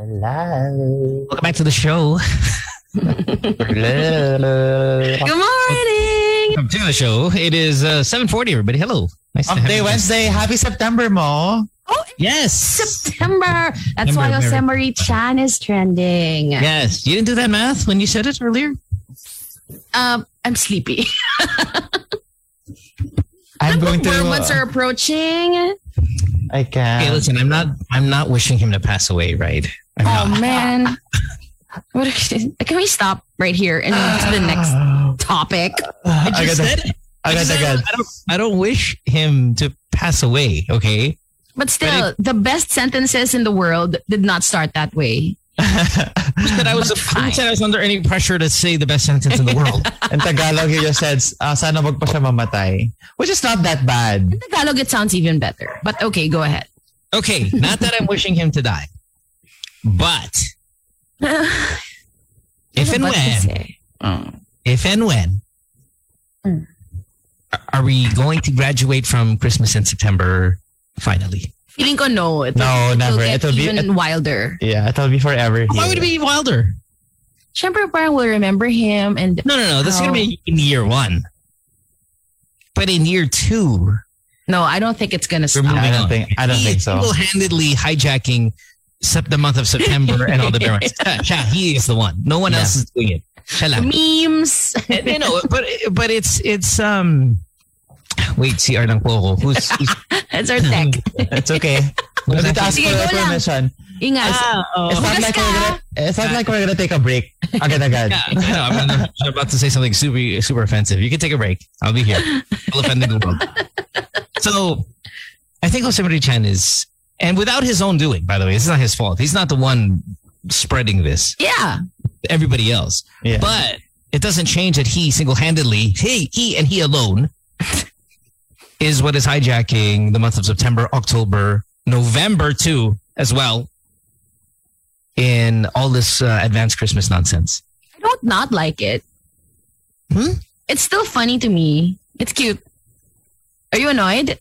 Hello. Welcome back to the show. Good morning. Welcome to the show. It is uh, 7.40, everybody. Hello. Nice to Hump have Day you. Wednesday. Happy September mo. Oh, Yes. September. That's why September, Jose Mari Chan is trending. Yes. You didn't do that math when you said it earlier? Um, I'm sleepy. I'm going to. Where months are approaching. I can. Okay, listen, I'm not I'm not wishing him to pass away, right? I'm Oh man. What can we stop right here and move to the next topic? I I just got said it. I, I just got said. I don't I don't wish him to pass away, okay? But still, the best sentences in the world did not start that way. That I was But I fine. said I was under any pressure to say the best sentence in the world. In Tagalog, you just said, uh, sana wag pa siya mamatay. Which is not that bad. In Tagalog, it sounds even better. But okay, go ahead. Okay, not that I'm wishing him to die. But if and when say? if and when Mm. are we going to graduate from Christmas in September finally? Feeling ko no. It No, will, never. It It'll will be- even wilder. Yeah, it'll be forever. Why here. would it be wilder? Siyempre, parang we'll remember him and No, no, no. This is gonna be in year one. But in year two, no, I don't think it's gonna stop. I don't think- I don't he think so. Single-handedly hijacking sep- the month of September and all the bear. Siya, siya, he is the one. No one Yeah. else is doing it. Lang. Memes. Eh, eh, you know, but eh, but it's it's um. Wait, CR lang po ako. Who's, who's It's our tech. It's okay. We Who's don't need ask for permission. Ingat. It's ah, oh. not like we're gonna, it's not like we're gonna take a break. Agad-agad. Yeah, I know. I'm, gonna- I'm about to say something super super offensive. You can take a break. I'll be here. I'll offend the world. So, I think Jose Mari Chan is, and without his own doing, by the way, it's not his fault. He's not the one spreading this. yeah. Everybody else. Yeah. But it doesn't change that he single-handedly, he he and he alone, is what is hijacking the month of September, October, November too, as well. In all this uh, advanced Christmas nonsense. I don't not like it. Hmm? It's still funny to me. It's cute. Are you annoyed?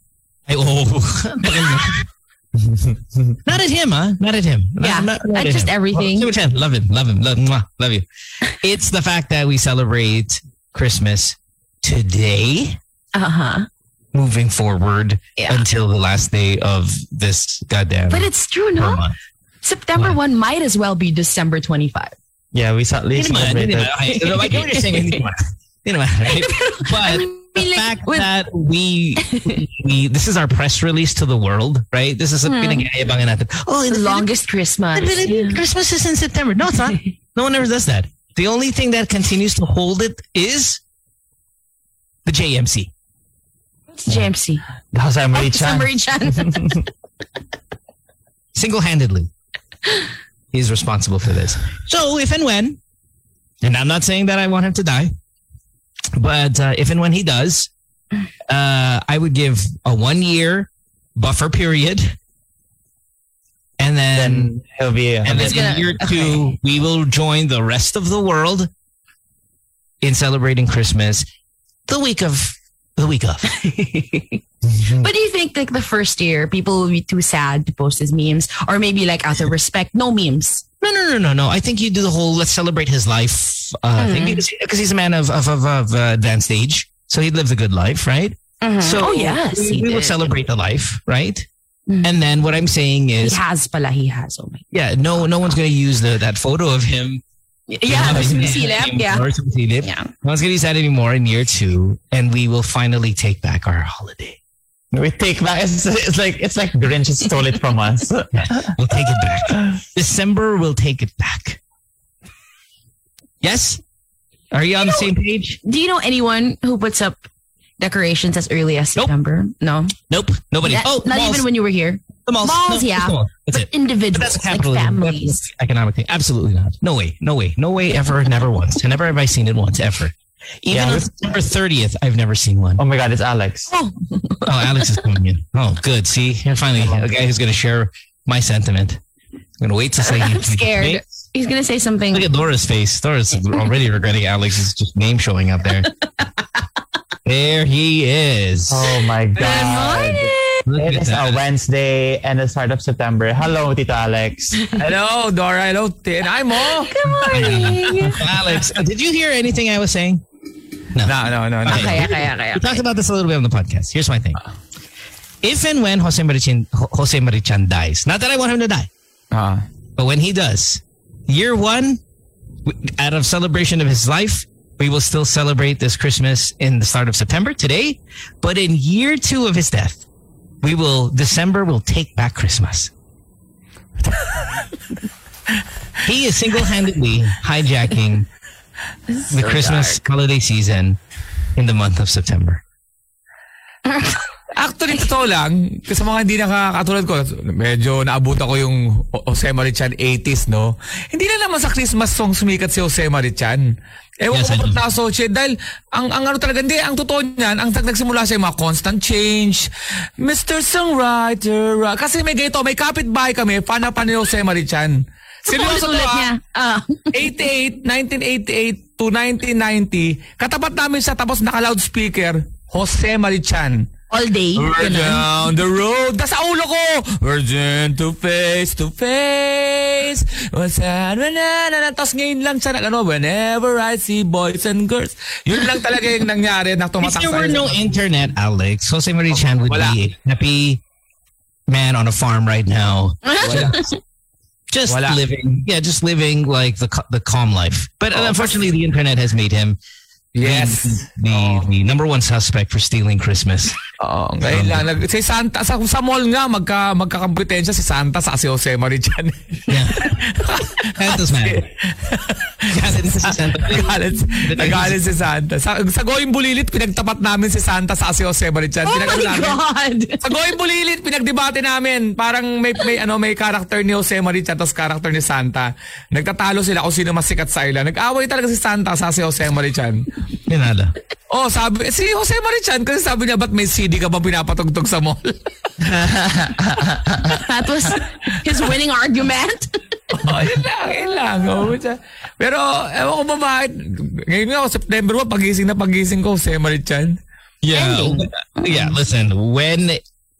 I, oh. Not at him, huh? Not at him. Yeah, not, not at at just him. everything. Super Chan, love him, love him, love, mwah, love you. It's the fact that we celebrate Christmas today, Uh-huh. moving forward Yeah. until the last day of this goddamn But it's true, no? month. September What? 1 might as well be December 25. Yeah, we sa- we Hindi naman, hindi celebrated. naman. Okay, no, I get what you're saying. Hindi naman. Right? But The like, fact with- that we, we, this is our press release to the world, right? This is a Hmm. natin. Oh, the the longest Christmas. Philippines, Christmas is in September. No, it's not. No one ever does that. The only thing that continues to hold it is the JMC. It's JMC. The Jose Mari Oh, Chan. Summary Chan. Single handedly, he's responsible for this. So, if and when, and I'm not saying that I want him to die, but uh, if and when he does, uh, I would give a one year buffer period. And then, Then he'll be. and then in gonna- year two, okay. we will join the rest of the world in celebrating Christmas the week of the week of. But do you think like the first year people will be too sad to post his memes? Or maybe like out of respect, no memes. No, no, no, no, no. I think you do the whole let's celebrate his life uh, Mhm. thing because, because he's a man of of, of, of uh, advanced age, so he lived a good life, right? So oh yes, we, he we would celebrate the life, right? Mhm. And then what I'm saying He is, has pala, he has. Oh my. yeah, no, no one's going to use the that photo of him. Yeah, sumisilip, yeah. Sumisilip. Yeah. No one's going to use that anymore in year two, and we will finally take back our holiday. We take back. It's, it's like it's like Grinch stole it from us. We'll take it back. December, we'll take it back. Yes? Are you on the same page? Do you know anyone who puts up decorations as early as Nope. September? No. Nope. Nobody. Oh, not, oh, not malls. even when you were here. the malls. malls, No, yeah. just the malls. That's but it. But individuals, that's like families. That's economic thing. Absolutely not. No way. No way. No way ever. Never once. And never have I seen it once ever. Even Yeah, on with- September 30th, I've never seen one. oh my God, it's Alex. Oh, Oh, Alex is coming in. Oh, good. See, and finally a guy who's going to share my sentiment. I'm going to wait to say. I'm scared. he's gonna say something. Look at Dora's face. Dora's already regretting Alex's just name showing up there. there he is. Oh my God. Good God. morning. Look It at a. Wednesday and the start of September. Hello, Tito Alex. Hello, Dora. Hello, Tin. Ay mo. Good morning. Alex, uh, did you hear anything I was saying? No, no, no, no. okay, okay, okay. We talked about this a little bit on the podcast. Here's my thing. If and when Jose Mari Chan, Jose Mari Chan dies, not that I want him to die, Ah. but when he does, year one, out of celebration of his life, we will still celebrate this Christmas in the start of September today. But in year two of his death, we will, December will take back Christmas. he is single-handedly hijacking the Christmas holiday season in the month of September. Actually, totoo lang, sa mga hindi nakakatulad ko, medyo naabutan ko yung Jose Marichan 80s, no? Hindi na naman sa Christmas song sumikat si Jose Marichan. Ewan Yes, ko ba't na-associate dahil ang, ang ano talaga, hindi, ang totoo niyan, ang tag nagsimula sa mga constant change, Mr. Songwriter, uh, kasi may ganito, may kapitbahay kami, fan na fan ni Jose Marichan. Seryoso to Ulit ah. niya. Ah. 88, 1988 to 1990, katapat namin siya tapos naka-loudspeaker, Jose Marichan. all day. We're Ganun. down the road. Das sa ulo ko. Virgin to face to face. What's that? Na, na, na, Tapos ngayon lang siya nag ano, whenever I see boys and girls. Yun lang talaga yung nangyari na If tumatak there sa were no internet, Alex, Jose Marie Chan would Wala. be happy man on a farm right now. Just Wala. living, yeah, just living like the the calm life. But uh, unfortunately, the internet has made him Yes. the the number one suspect for stealing Christmas. Oo, ngayon lang. Nag, si Santa, sa, sa mall nga, magka, magkakampetensya si Santa sa si Jose Marichan. Yeah, Santa's man. Galit si Santa. nagalit si Santa. Sa, sa Going Bulilit, pinagtapat namin si Santa sa si Jose Marichan. Oh Pinag- my namin. God! Sa Going Bulilit, pinagdebate namin. Parang may, may, ano, may character ni Jose Marichan tapos character ni Santa. Nagtatalo sila kung sino mas sikat sa ila. Nag-away talaga si Santa sa si Jose Marichan. Pinala. Oh, sabi, si Jose Marichan, kasi sabi niya, ba't may CD ka ba pinapatugtog sa mall? That was his winning argument. oh, yun lang, yun lang. Oh. Pero, ewan ko ba bakit, ngayon nga, September 1, pagising na pagising ko, Jose Mari Chan. Yeah, Ending. yeah. Listen, when,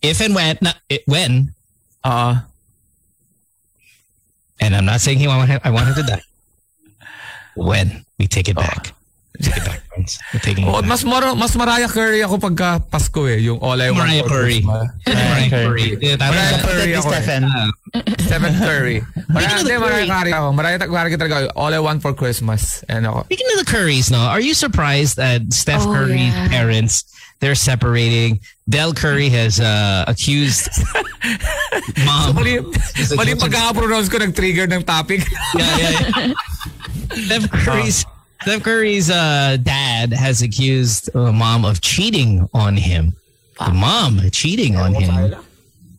if and when, not, it, when, Oo. and I'm not saying he want him, I want him to die. When we take it oh. back, take it back, Oh, back. mas maro, mas Mariah Curry ako pagka Pasko eh, yung All I Want Mariah for Curry. Christmas. Mariah Curry. Mariah Curry ako. Stephen. Stephen Curry. Mariah, hindi, Mariah Curry. Ako. Mariah Curry talaga. All I Want for Christmas. And ako. Speaking of the Currys, no, are you surprised that Steph Oh, Curry's yeah. parents they're separating? Del Curry has uh, accused mom. Mali, mali pagkaka-pronounce ko nag-trigger ng topic. yeah, yeah, yeah. Steph Curry's Steph Curry's uh, dad has accused uh, mom of cheating on him. The mom cheating on him,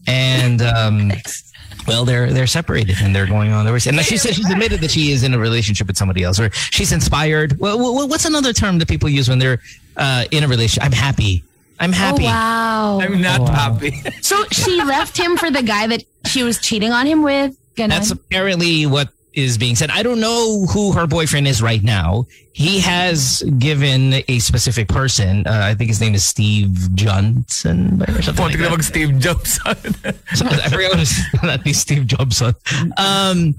and um, well, they're they're separated and they're going on their way. And she said she's admitted that she is in a relationship with somebody else, or she's inspired. Well, what's another term that people use when they're uh, in a relationship? I'm happy. I'm Oh, happy. wow. I'm not happy. So she left him for the guy that she was cheating on him with? Ganon? That's apparently what is being said. I don't know who her boyfriend is right now. He has given a specific person. Uh, I think his name is Steve Johnson or something like that. mag-Steve Jobs. So, I forget what his not Steve Jobson. Um,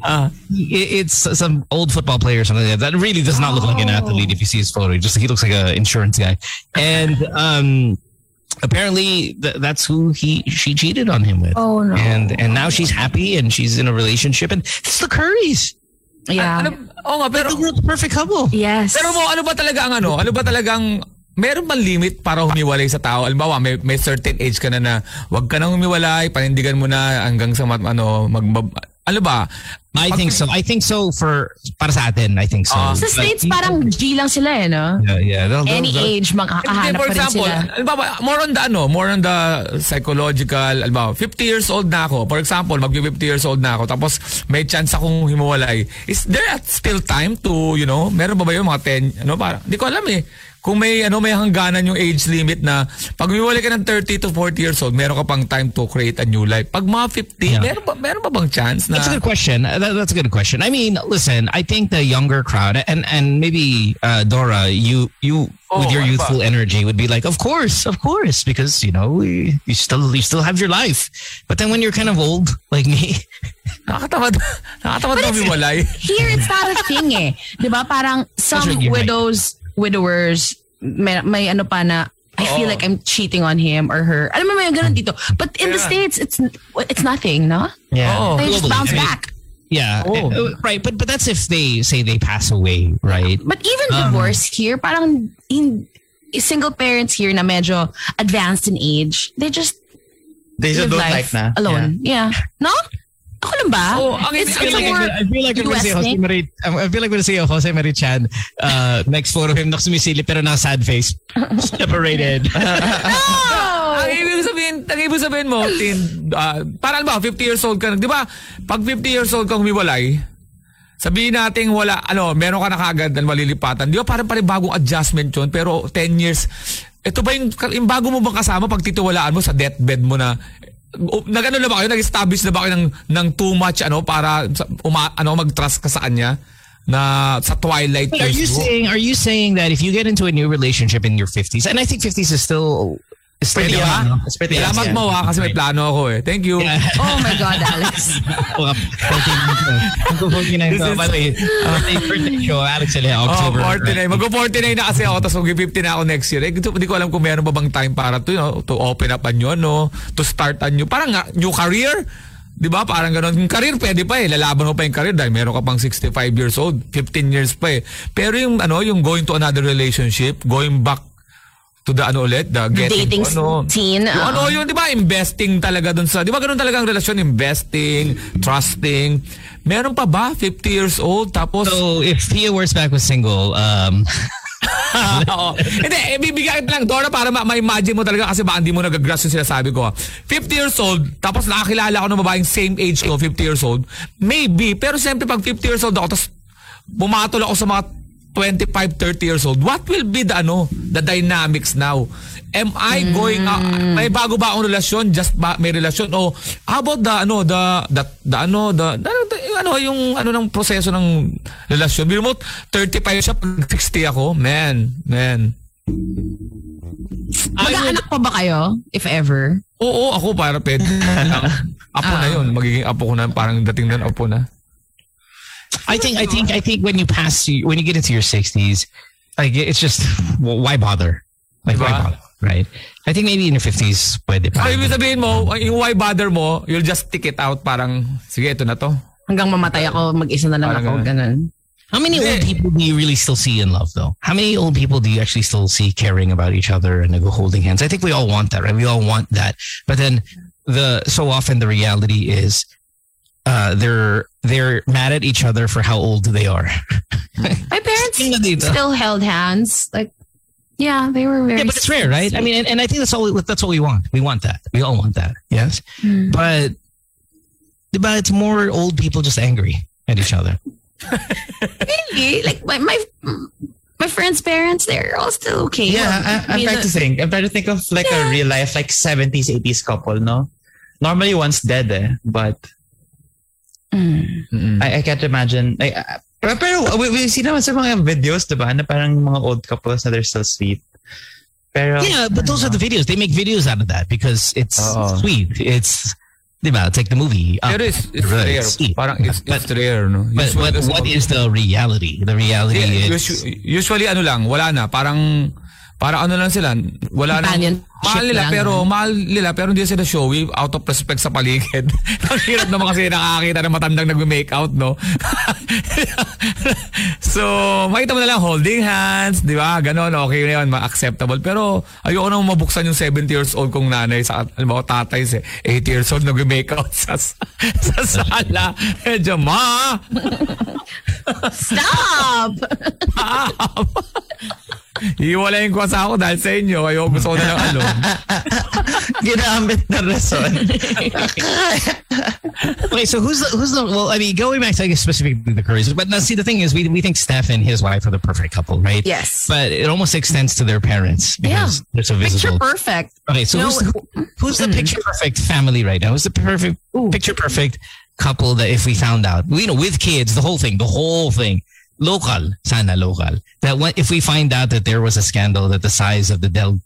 it- it's some old football player or something like that. That really does not look like an Oh. athlete if you see his photo. He Just he looks like an insurance guy. And um, apparently th- that's who he she cheated on him with. Oh, no. And and now she's happy and she's in a relationship and it's the Currys. yeah. Ah, ano, oh nga, pero, The world's perfect couple. yes. pero mo, ano ba talaga ang ano? Ano ba talagang, meron bang limit para humiwalay sa tao? Alimbawa, may, may certain age ka na na, wag ka nang humiwalay, panindigan mo na hanggang sa, mat- ano, mag, ano ba? I think so. I think so for para sa atin. I think so. Ah. Sa But- States, parang G lang sila eh, no? yeah, yeah. They'll- they'll- Any age, makakahanap for pa rin example, sila. halimbawa, more on the ano, more on the psychological, halimbawa, 50 years old na ako. For example, mag 50 years old na ako tapos may chance akong himuwalay. Is there still time to, you know, meron ba ba yung mga 10, ano, para, hindi ko alam eh. Kung may ano may hangganan yung age limit na pag umiwalay ka ng 30 to 40 years old, meron ka pang time to create a new life. Pag mga 50, Yeah. meron ba meron ba bang chance na That's a good question. That, that's a good question. I mean, listen, I think the younger crowd and and maybe uh, Dora, you you Oh, with your youthful ba? energy would be like, of course, of course, because you know you you still you still have your life. But then when you're kind of old like me, nakakatamad nakakatamad na umiwalay? Here, it's not a thing eh. Di ba? Parang some widows, widowers, may, may ano pa na, I feel like I'm cheating on him or her. Alam mo, may ganun dito. But in the Yeah. States, it's it's nothing, no? Yeah. Oo. They just Globally, bounce I mean- back. yeah, Oh. uh, right. But but that's if they say they pass away, right? But even Um, divorce here, parang in, single parents here na medyo advanced in age, they just They just live don't life like na. alone. Yeah. No? Ako lang ba? Oh, ang it's, a sabihin, more I feel like I'm gonna US say Jose. Marie. I feel like I'm gonna say Jose Marie Chan. Uh, next photo of him nak sumisili pero na sad face, separated. Oh! Ang ibig sabihin, ang ibig sabihin mo, tin, ah, parang ba, 50 years old ka na, di ba? Pag 50 years old ka humiwalay, sabihin natin wala, ano, meron ka na kagad na malilipatan. Di ba parang parang bagong adjustment yun, pero 10 years, ito ba yung, yung bago mo bang kasama pag titiwalaan mo sa deathbed mo na, nag-ano na ba kayo? Nag-establish na ba kayo ng, ng too much, ano, para uma, ano, mag-trust ka sa kanya? Na sa twilight But are you saying are you saying that if you get into a new relationship in your 50s, and I think 50s is still ba? no? It's pretty Salamat mo ha, kasi may plano ako eh. Thank you. Yeah. Oh my God, Alex. Mga 49 This to. is- By the way, uh, birthday, birthday show, Alex Oh, October. 49. Mag-49 na kasi ako, tapos mag-50 na ako next year. Eh, gusto- hindi ko alam kung meron pa bang time para to, you know, to open up a new, ano, to start a new, parang nga, new career. Di ba? Parang ganun. Yung career, pwede pa eh. Lalaban mo pa yung career dahil meron ka pang 65 years old, 15 years pa eh. Pero yung, ano, yung going to another relationship, going back to the ano ulit, the getting Dating ano, scene, Yung uh. ano, yung di ba, investing talaga dun sa, di ba ganun talaga ang relasyon, investing, trusting. Meron pa ba 50 years old, tapos, So if Pia Wurzbach was single, um, Oo. Hindi, eh, bibigyan kita lang, Dora, para ma- ma-imagine mo talaga kasi baka hindi mo nagagrasp yung sinasabi ko. ah. 50 years old, tapos nakakilala ko ng babaeng same age ko, 50 years old. Maybe, pero siyempre pag 50 years old ako, tapos bumatol ako sa mga 25, 30 years old, what will be the ano, the dynamics now? Am I going out, may bago ba akong relasyon, just ba, may relasyon o how about the ano, the the, the ano, the, the, the- yung ano yung ano ng proseso ng relasyon? Biro mo 35 siya, pag 60 ako, man, man. Mag-aanak pa ba kayo, if ever? Oo, ako para pwede. Apo na yun. Magiging apo ko na. Parang dating na apo na. I think I think I think when you pass when you get into your 60s, like it's just well, why bother? Like why bother, right? I think maybe in your 50s pwede pa. Ay, ibig sabihin mo, yung why bother mo, you'll just stick it out parang, sige, ito na to. Hanggang mamatay ako, mag-isa na lang Parang ako, ganun. How many old people do you really still see in love though? How many old people do you actually still see caring about each other and like, holding hands? I think we all want that, right? We all want that. But then the so often the reality is uh they're they're mad at each other for how old they are. My parents still held hands. Like, yeah, they were very Yeah, but it's rare, right? I mean, and, and I think that's all. That's what we want. We want that. We all want that. Yes, Hmm. but but it's more old people just angry at each other. really, like my, my my friends' parents, they're all still okay. Yeah, Well, I, I'm mean, trying to think. I'm trying to think of like a real life, like 70s, 80s couple, no? Normally one's dead eh, but Mm. Mm-mm. I, I can't imagine. Like, uh, pero, pero we, we see naman sa mga videos, diba? Na parang mga old couples na they're still sweet. Pero, Yeah, but those are the videos. They make videos out of that because it's Oo. sweet. It's diba? It's like the movie. Up. Pero it's, it's Right, rare. sweet. Parang it's, it's But- rare, no? But Usually, what, kasi what pag- the reality? The reality Yeah, is usu- usually ano lang, wala na. Parang, para ano lang sila, wala na. Mahal nila, lang. pero, mahal nila, pero hindi sila showy out of respect sa paligid. Ang hirap naman kasi nakakita ng matandang nag-make out, no? so, makita mo na lang holding hands, di ba? Ganon, okay na yun, ma-acceptable. Pero, ayoko nang mabuksan yung 70 years old kong nanay sa, alam mo, tatay, si 80 years old, nag-make out sa, sa sala. Medyo, ma! Stop! Iwalayin ko sa ako dahil sa inyo. Kayo gusto ko na lang alone. ginamit na rason. Okay, so who's the who's the well? I mean, going back to I guess specifically the Currys, but now see the thing is, we we think Steph and his wife are the perfect couple, right? Yes. But it almost extends to their parents because they're so Picture perfect. Okay, so No, who's the, who's the Mm. picture perfect family right now? Who's the perfect Ooh. picture perfect couple that if we found out, you know, with kids, the whole thing, the whole thing, local, sana local. That when, if we find out that there was a scandal that the size of the Dell,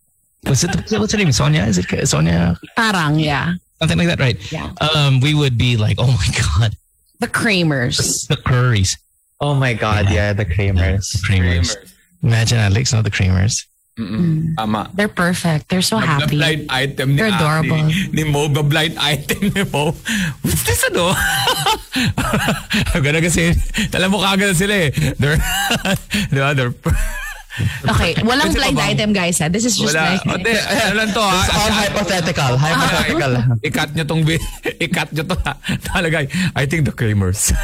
was it the, what's her name? Sonya? Is it Sonya? Parang, yeah. Something like that, right? Yeah. Um, we would be like, oh my god, The Kramers. the Currys, Oh my God, yeah, the Kramers. the Creamers. Imagine Alex, not the Creamers. Mm-mm. Tama. They're perfect. They're so The happy. blind item ni, They're ah, adorable. ni, ni Mo, the blind item ni Mo. What's this ano? Ganun kasi, alam mo kagad sila eh. They're, di ba? They're, Okay, walang Pwede blind bang- item guys ha. This is just wala. like O, di, ano lang to ha? It's all hypothetical. Hypothetical. I-cut nyo tong, i-cut nyo to ha. Talaga, I think the Kramers.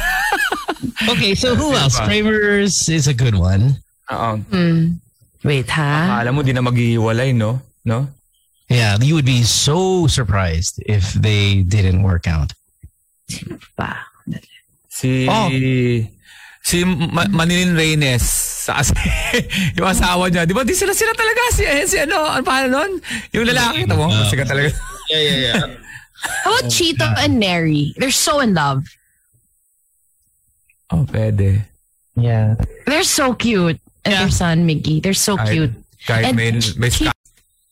Okay, so who else? Creamers is a good one. Oo. Hmm. Wait ha. Akala mo di na maghihiwalay, no? No? Yeah, you would be so surprised if they didn't work out. Pa. Si... Oh. Si Ma- Manilin Reynes sa yung asawa niya. Di ba? Di sila sila talaga. Si, eh, si ano, ano pa nun? Yung lalaki. Ito mo, Uh, sikat talaga. Yeah, yeah, yeah. How about Chito and Neri? They're so in love. Oh, pwede. Yeah. They're so cute. And Yeah. their son, Miggy. They're so Kahit- cute. Kahit And may, may he- ska-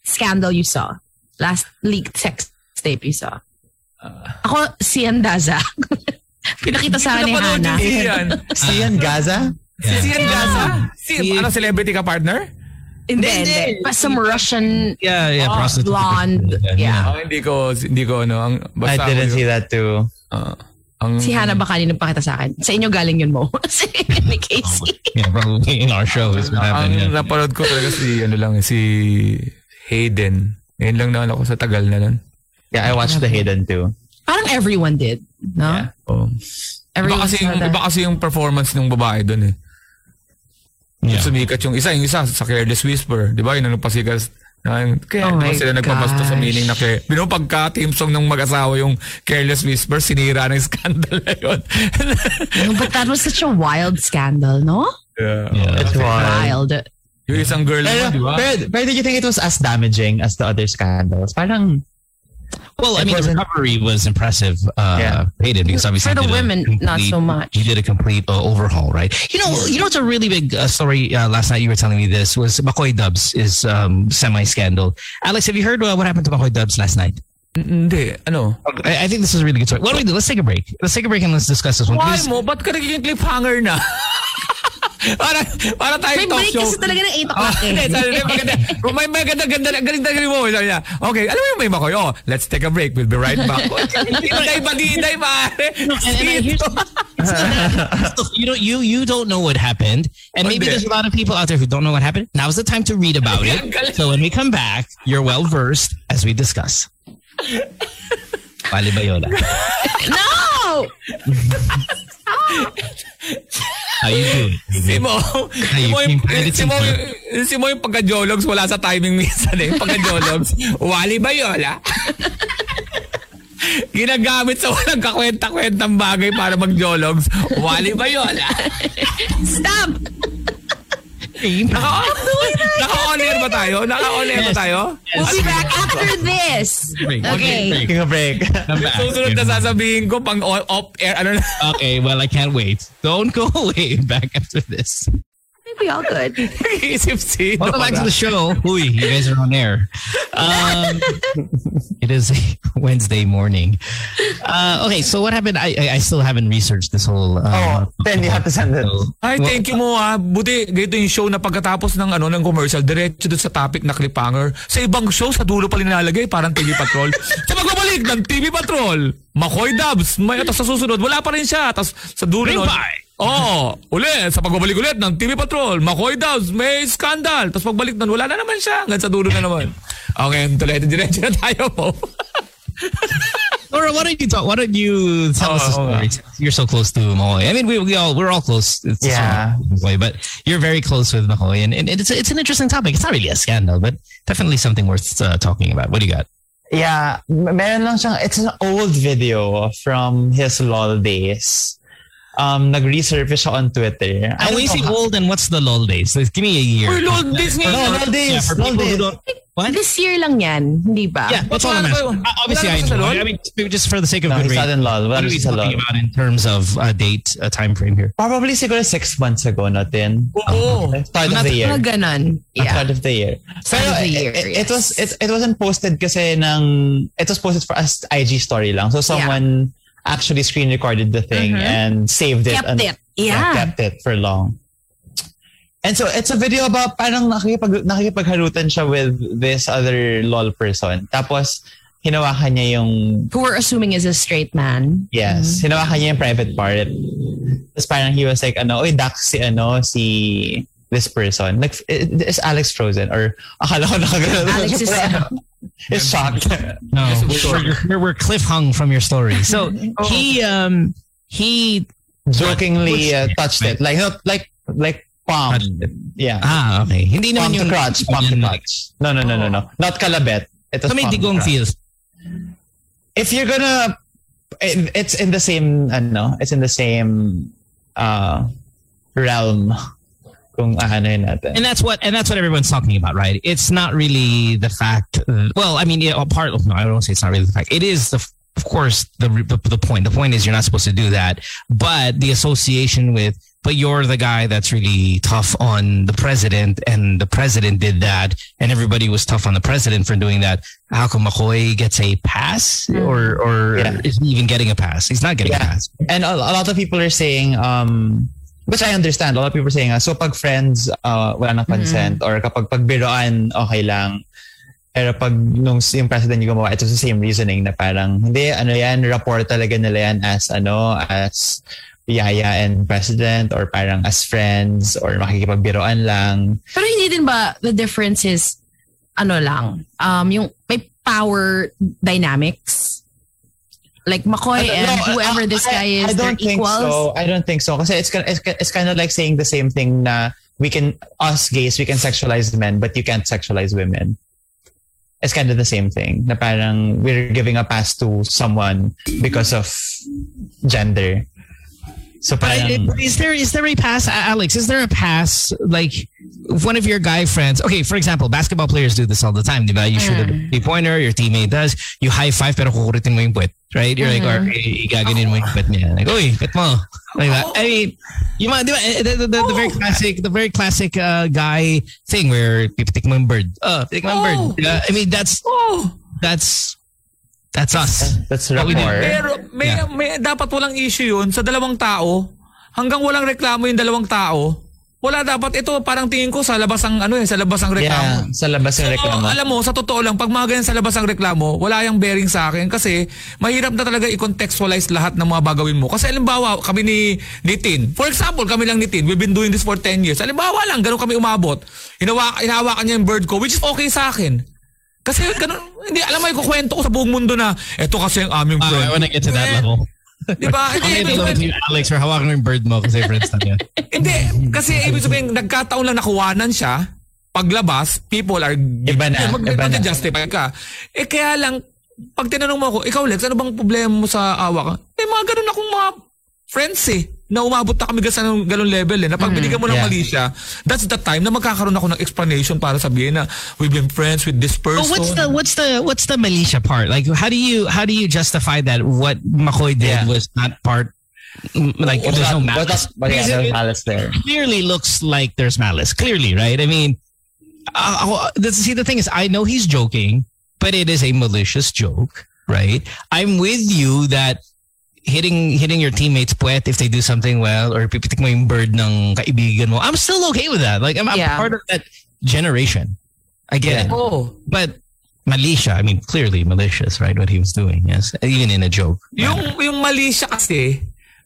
Scandal you saw. Last leaked sex tape you saw. Ah. Ako, si Andaza. Pinakita sa akin ni Napanood Hannah. yung Sian. Si Ian Gaza? Si Sian Gaza? Si, Si- ano, celebrity ka partner? Hindi, hindi. Pa some Russian Yeah, yeah, prostitute. blonde. Yeah. Oh, hindi ko, hindi ko, ano, ang, I didn't ako see that too. Ah, ang, Si Hannah ba kanina pakita sa akin? Sa inyo galing yun mo. si ni Casey. Yeah, probably in our show is what ang happened. Yeah. napanood ko talaga si, ano lang, si Hayden. Ngayon lang na ako sa tagal na nun. Yeah, I watched the Hayden too. Parang everyone did. No? Yeah. Oh. Iba Everyone kasi, saw yung, iba kasi yung performance ng babae doon eh. Yeah. Sumikat yung isa, yung isa sa Careless Whisper. Di ba? Yun ang nagpasikat. Na, kaya Oh di ba my sila nagpapasto sa meaning na kaya, bino pagka team song ng mag-asawa yung Careless Whisper, sinira ng scandal na yun. No, but that was such a wild scandal, no? yeah. Yeah. It was. Wild. Yung isang girl Pero, naman, di ba? pero, pero did you think it was as damaging as the other scandals? Parang, Well, I mean, the recovery was impressive. Uh, Yeah. Hayden, because obviously For the he did a women, not so much. He did a complete uh, overhaul, right? You know, you know, it's a really big uh, story. Uh, last night you were telling me this was Macoy Dubs is um, semi scandal. Alex, have you heard uh, what happened to Macoy Dubs last night? Hindi, ano? I, I think this is a really good story. What do we do? Let's take a break. Let's take a break and let's discuss this one. Why Because- mo? Ba't ka nagiging cliffhanger na? para, para tayo May talk break show. kasi talaga ng 8 Oh, o'clock hindi, eh. sabi niya, maganda. May maganda, ganda, galing galing mo. Sabi niya, okay, alam mo yung may makoy, oh, let's take a break. We'll be right back. Diday ba, diday, pare? and I hear- Look, you don't you you don't know what happened, and maybe Hindi. there's a lot of people out there who don't know what happened. Now's the time to read about Ang it. galing. So when we come back, you're well versed as we discuss. Pali Bayola. No! How you doing? Si Mo, si Mo yung, si Mo, si Mo yung pagka-jologs, wala sa timing minsan eh. Pagka-jologs, wali ba yola? Ginagamit sa walang kakwenta-kwentang bagay para mag-jologs, wali ba yola? Stop! Naka, naka-on air ba tayo? Naka-on air ba tayo? We'll be back after this. Break. Okay. taking a break. Come back. Susunod na sasabihin ko pang o- off-air, ano na. Okay, well I can't wait. Don't go away. Back after this. We all good. Welcome back to the show. Huy, you guys are on air. Um, it is Wednesday morning. Uh, okay, so what happened? I, I still haven't researched this whole. Uh, Oh, then you have to send it. so- Ay, thank you mo ah. Buti, ganito yung show na pagkatapos ng ano ng commercial, diretso doon sa topic na cliffhanger. Sa ibang show, sa dulo pa nilalagay, parang TV Patrol. sa pagbabalik ng TV Patrol, Macoy Dubs, may atas sa susunod, wala pa rin siya. Tapos sa dulo nun, Oo, ulit, sa pagbabalik ulit ng TV Patrol, Macoy Dubs, may scandal. Tapos pagbalik nun, wala na naman siya. Hanggang sa dulo na naman. Okay, tuloy, diretso na tayo po. Laura, why don't you talk? Why don't you tell us the Oh, story? You're so close to Mahoy. I mean, we, we all we're all close. It's Yeah. Mahoy, but you're very close with Mahoy, and, and it's it's an interesting topic. It's not really a scandal, but definitely something worth uh, talking about. What do you got? Yeah, meron lang siyang, it's an old video from his LOL days. Um, nag-resurface siya on Twitter. I And when you say old, and what's the lull days? Give me a year. Lord, this No, ngayon. LOL days, Yeah, for LOL people who days. don't. What? This year lang yan, hindi ba? Yeah, that's all ba- Uh, Obviously, I know. I mean, just for the sake of No, good he's not reason. in What are we talking about in terms of a date, a time frame here? Probably siguro six months ago natin. Oo. Start of the year. Mga ganon. At Yeah. start of the year. Start Pero of the it- year, it, it yes. was it, it wasn't posted kasi ng it was posted for us IG story lang. So someone actually screen recorded the thing Mhm. and saved it Kept and it. Yeah. kept it for long. And so it's a video about parang nakikipag nakikipagharutan siya with this other lol person. Tapos hinawakan niya yung Who we're assuming is a straight man. Yes. Hinawakan niya yung private part. Tapos parang he was like, ano, oy, Dax si, ano, si this person. Like, is Alex frozen? Or akala ko nakagano'n. Alex is, is shocked. No, we're, sure. we're, we're, we're cliff hung from your story. So he um he Jokingly uh, touched it. Like, not, like, like, palm. Yeah. ah okay. Hindi palm naman yung crotch. Palm to crotch. No, no, no, no, no. Not kalabet. It was So may digong feels. if you're gonna it, it's in the same ano it's in the same uh realm kung aanuhin natin And that's what and that's what everyone's talking about, right? It's not really the fact. well, I mean, yeah, a part. No, I don't say it's not really the fact. It is the, of course, the, the the point. The point is you're not supposed to do that, but the association with. But you're the guy that's really tough on the president, and the president did that, and everybody was tough on the president for doing that. How come Macoy gets a pass, or or Yeah. isn't even getting a pass? He's not getting a pass. and a, a lot of people are saying um which I understand a lot of people are saying ah, so pag friends uh, wala nang consent or kapag pagbiroan okay lang pero pag nung yung president yung gumawa it was the same reasoning na parang hindi ano yan rapport talaga nila yan as ano as yaya and president or parang as friends or makikipagbiroan lang Pero hindi din ba the difference is ano lang, um, yung may power dynamics? Like Macoy Uh, and no, whoever this I- guy is, I, they're don't think equals. so. I don't think so. Kasi it's, kind- it's, it's kind of like saying the same thing na we can, us gays, we can sexualize men, but you can't sexualize women. It's kind of the same thing. Na parang we're giving a pass to someone because of gender. So But is there is there a pass, Alex? Is there a pass like one of your guy friends? Okay, for example, basketball players do this all the time. Diba? You shoot a three pointer, your teammate does. You high five, pero kukurutin mo yung puwet, right? You're like, or eh, igaganin mo yung puwet niya. Like, uy, puwet mo. Like that. I mean, yung mga, diba, eh, the, the, the, the very classic, the very classic uh, guy thing where pipitik mo yung bird. Uh, pipitik mo yung Oh. bird. Diba? I mean, that's Oh. that's that's us. that's What we do. rapport. Pero may, Yeah. may dapat walang issue yun sa dalawang tao. Hanggang walang reklamo yung dalawang tao. Wala dapat ito parang tingin ko sa labas ang ano eh, sa labas ang reklamo. Yeah, sa labas So, reklamo. alam mo, sa totoo lang, pag mga ganyan sa labas ang reklamo, wala yung bearing sa akin kasi mahirap na talaga i-contextualize lahat ng mga bagawin mo. Kasi alimbawa, kami ni, ni Tin, for example, kami lang ni Tin, we've been doing this for 10 years. Alimbawa lang, ganun kami umabot. Hinawa, hinawakan niya yung bird ko, which is okay sa akin. Kasi ganun, hindi, alam mo, ikukwento ko sa buong mundo na, eto kasi ang aming Uh, friend. I wanna get to that level. Di ba? Hindi, sabihin- to Alex, for hawakan mo yung bird mo kasi friends tayo. Hindi, kasi ibig sabihin, nagkataon lang nakuwanan siya, paglabas, people are... Iba na, Mag, iba na. justify ka. Eh kaya lang, pag tinanong mo ako, ikaw Lex, ano bang problema mo sa awa ka? Eh mga ganun akong mga friends eh, na umabot na kami sa ganun level eh, na pag binigyan mo ng yeah. mali siya, that's the time na magkakaroon ako ng explanation para sabihin na we've been friends with this person. But what's the what's the what's the militia part? Like, how do you how do you justify that what Macoy did Yeah. was not part? Like, there's no But, malice. but yeah, Because there's malice there. clearly looks like there's malice. Clearly, right? I mean, uh, uh, see, the thing is, I know he's joking, but it is a malicious joke, right? I'm with you that hitting hitting your teammates puwet if they do something well or pipitik mo yung bird ng kaibigan mo. I'm still okay with that. Like I'm, I'm Yeah. part of that generation. I get it. Oh. But Malisha, I mean, clearly malicious, right? What he was doing, yes. Even in a joke. Yung, yung mali siya kasi,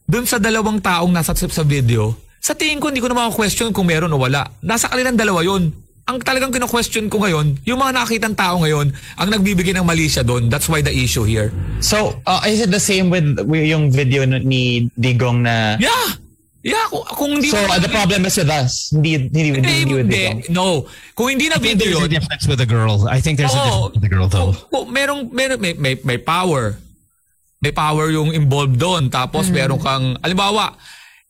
dun sa dalawang taong nasa sa video, sa tingin ko hindi ko na maka-question kung meron o wala. Nasa kanilang dalawa yun. Ang talagang kino-question ko ngayon, yung mga nakakitang tao ngayon, ang nagbibigay ng mali siya doon. That's why the issue here. So, uh, is it the same with with yung video ni Digong na Yeah! Yeah, kung, kung hindi So, mo- uh, the problem is with us. Hindi, hindi, hindi, Hindi, hindi with hindi. Digong. No. Kung hindi na I think video there's a yun, difference with a girl. I think there's a Oo. difference with a girl though. kung, kung merong, merong may, may, may power. May power yung involved doon. Tapos meron kang, alimbawa,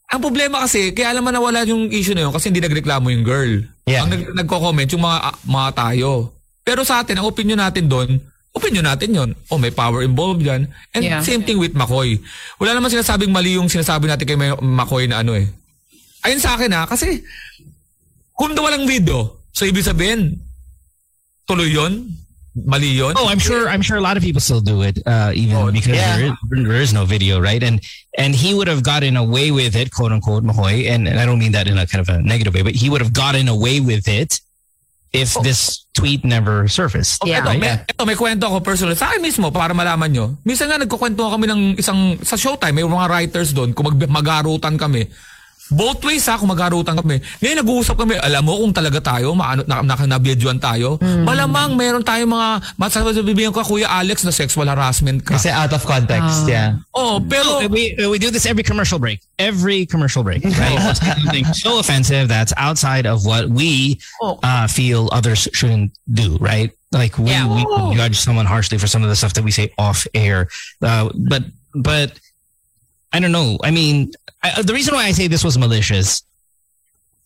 ang problema kasi, kaya naman nawala yung issue na yun kasi hindi nagreklamo yung girl. Yeah. Ang nag, nagko-comment yung mga, ah, mga tayo. Pero sa atin, ang opinion natin doon, opinion natin yon. Oh, may power involved yan. And Yeah. same thing with McCoy. Wala naman sinasabing mali yung sinasabi natin kay McCoy na ano eh. Ayun sa akin ha, kasi kung walang video, so ibig sabihin, tuloy yon Mali yun? Oh, I'm sure. I'm sure a lot of people still do it, uh, even Oh, because yeah. there, is, there is no video, right? And and he would have gotten away with it, quote unquote, Mahoy. And, and I don't mean that in a kind of a negative way, but he would have gotten away with it if this tweet never surfaced. Oh, Yeah. Ito, may, Yeah. ito, may kwento ako personal. Sa akin mismo, para malaman nyo. Minsan nga nagkukwento kami ng isang, sa showtime, may mga writers doon, kung mag, magarutan kami. Both ways ha, kung magarutan kami. Ngayon nag-uusap kami, alam mo kung talaga tayo, maano, na, na, nabidyoan tayo. Malamang meron tayong mga, masasabihin ko, Kuya Alex, na sexual harassment ka. Kasi out of context, yeah. oh, pero, So we we do this every commercial break. Every commercial break, right? Something so offensive that's outside of what we Oh. uh, feel others shouldn't do, right? Like we, Yeah. we Oh. judge someone harshly for some of the stuff that we say off air. Uh, but but I don't know. I mean, I, uh, the reason why I say this was malicious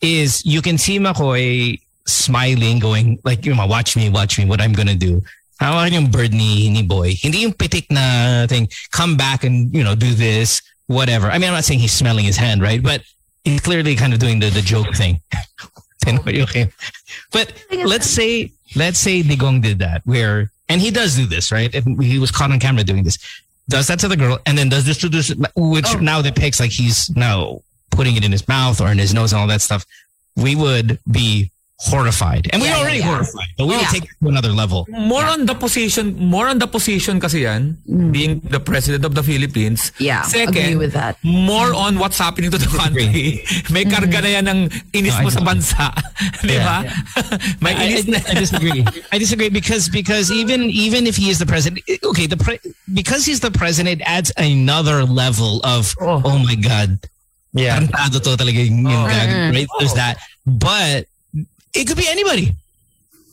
is you can see Macoy smiling, going like, you know, watch me, watch me, what I'm gonna do. Hawakan yung bird ni, ni boy. Hindi yung pitik na thing, come back and, you know, do this, whatever. I mean, I'm not saying he's smelling his hand, right? But he's clearly kind of doing the, the joke thing. But let's say, let's say Digong did that where, and he does do this, right? He was caught on camera doing this. Does that to the girl and then does this to this, which Oh. now depicts like he's now putting it in his mouth or in his nose and all that stuff. We would be horrified. And we're Yeah, yeah, already yeah. horrified, but we would Yeah. take it to another level. more on the position, more on the position kasi yan, mm. being the president of the Philippines. Yeah, Second, agree with that. more on what's happening to the country. May karga mm-hmm. na yan ng inis no, mo sa bansa. Di ba? May I, inis na. I, I disagree. I disagree because because even even if he is the president, okay, the pre, because he's the president adds another level of oh, Oh. my god, Yeah. Tarantado to talaga yung- yung Oh. right? There's oh. that, but it could be anybody.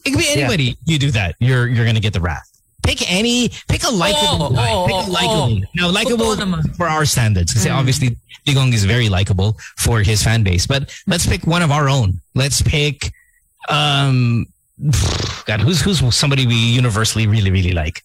It could be anybody. You do that, you're you're gonna get the wrath. Pick any, pick a likable Oh, guy. oh, pick a oh, likable. Now, likable for our standards. Because obviously, Digong is very likable for his fan base. But let's pick one of our own. Let's pick, um, God, who's who's somebody we universally really really like.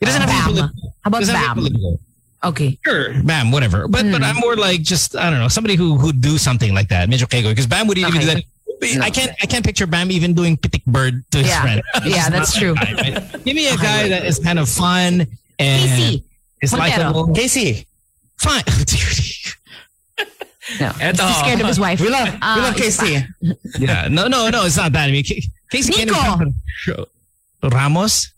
It doesn't have to be political. How about Doesn't have to be Bam? political. Okay. Sure, Bam, whatever. But but I'm more like just I don't know somebody who who do something like that. Medyo kego because Bam would even do Okay. I can't I can't picture Bam even doing pitik bird to his Yeah. friend. Yeah, that's true. Guy, right? Give me a guy that is kind of fun and Casey. is likable. Casey. Fine. No. Eto. He's scared of his wife. We love, we Ah, love Casey. yeah. No, no, no. It's not that. I mean, Ca- Casey can't Nico. Sure. Ramos.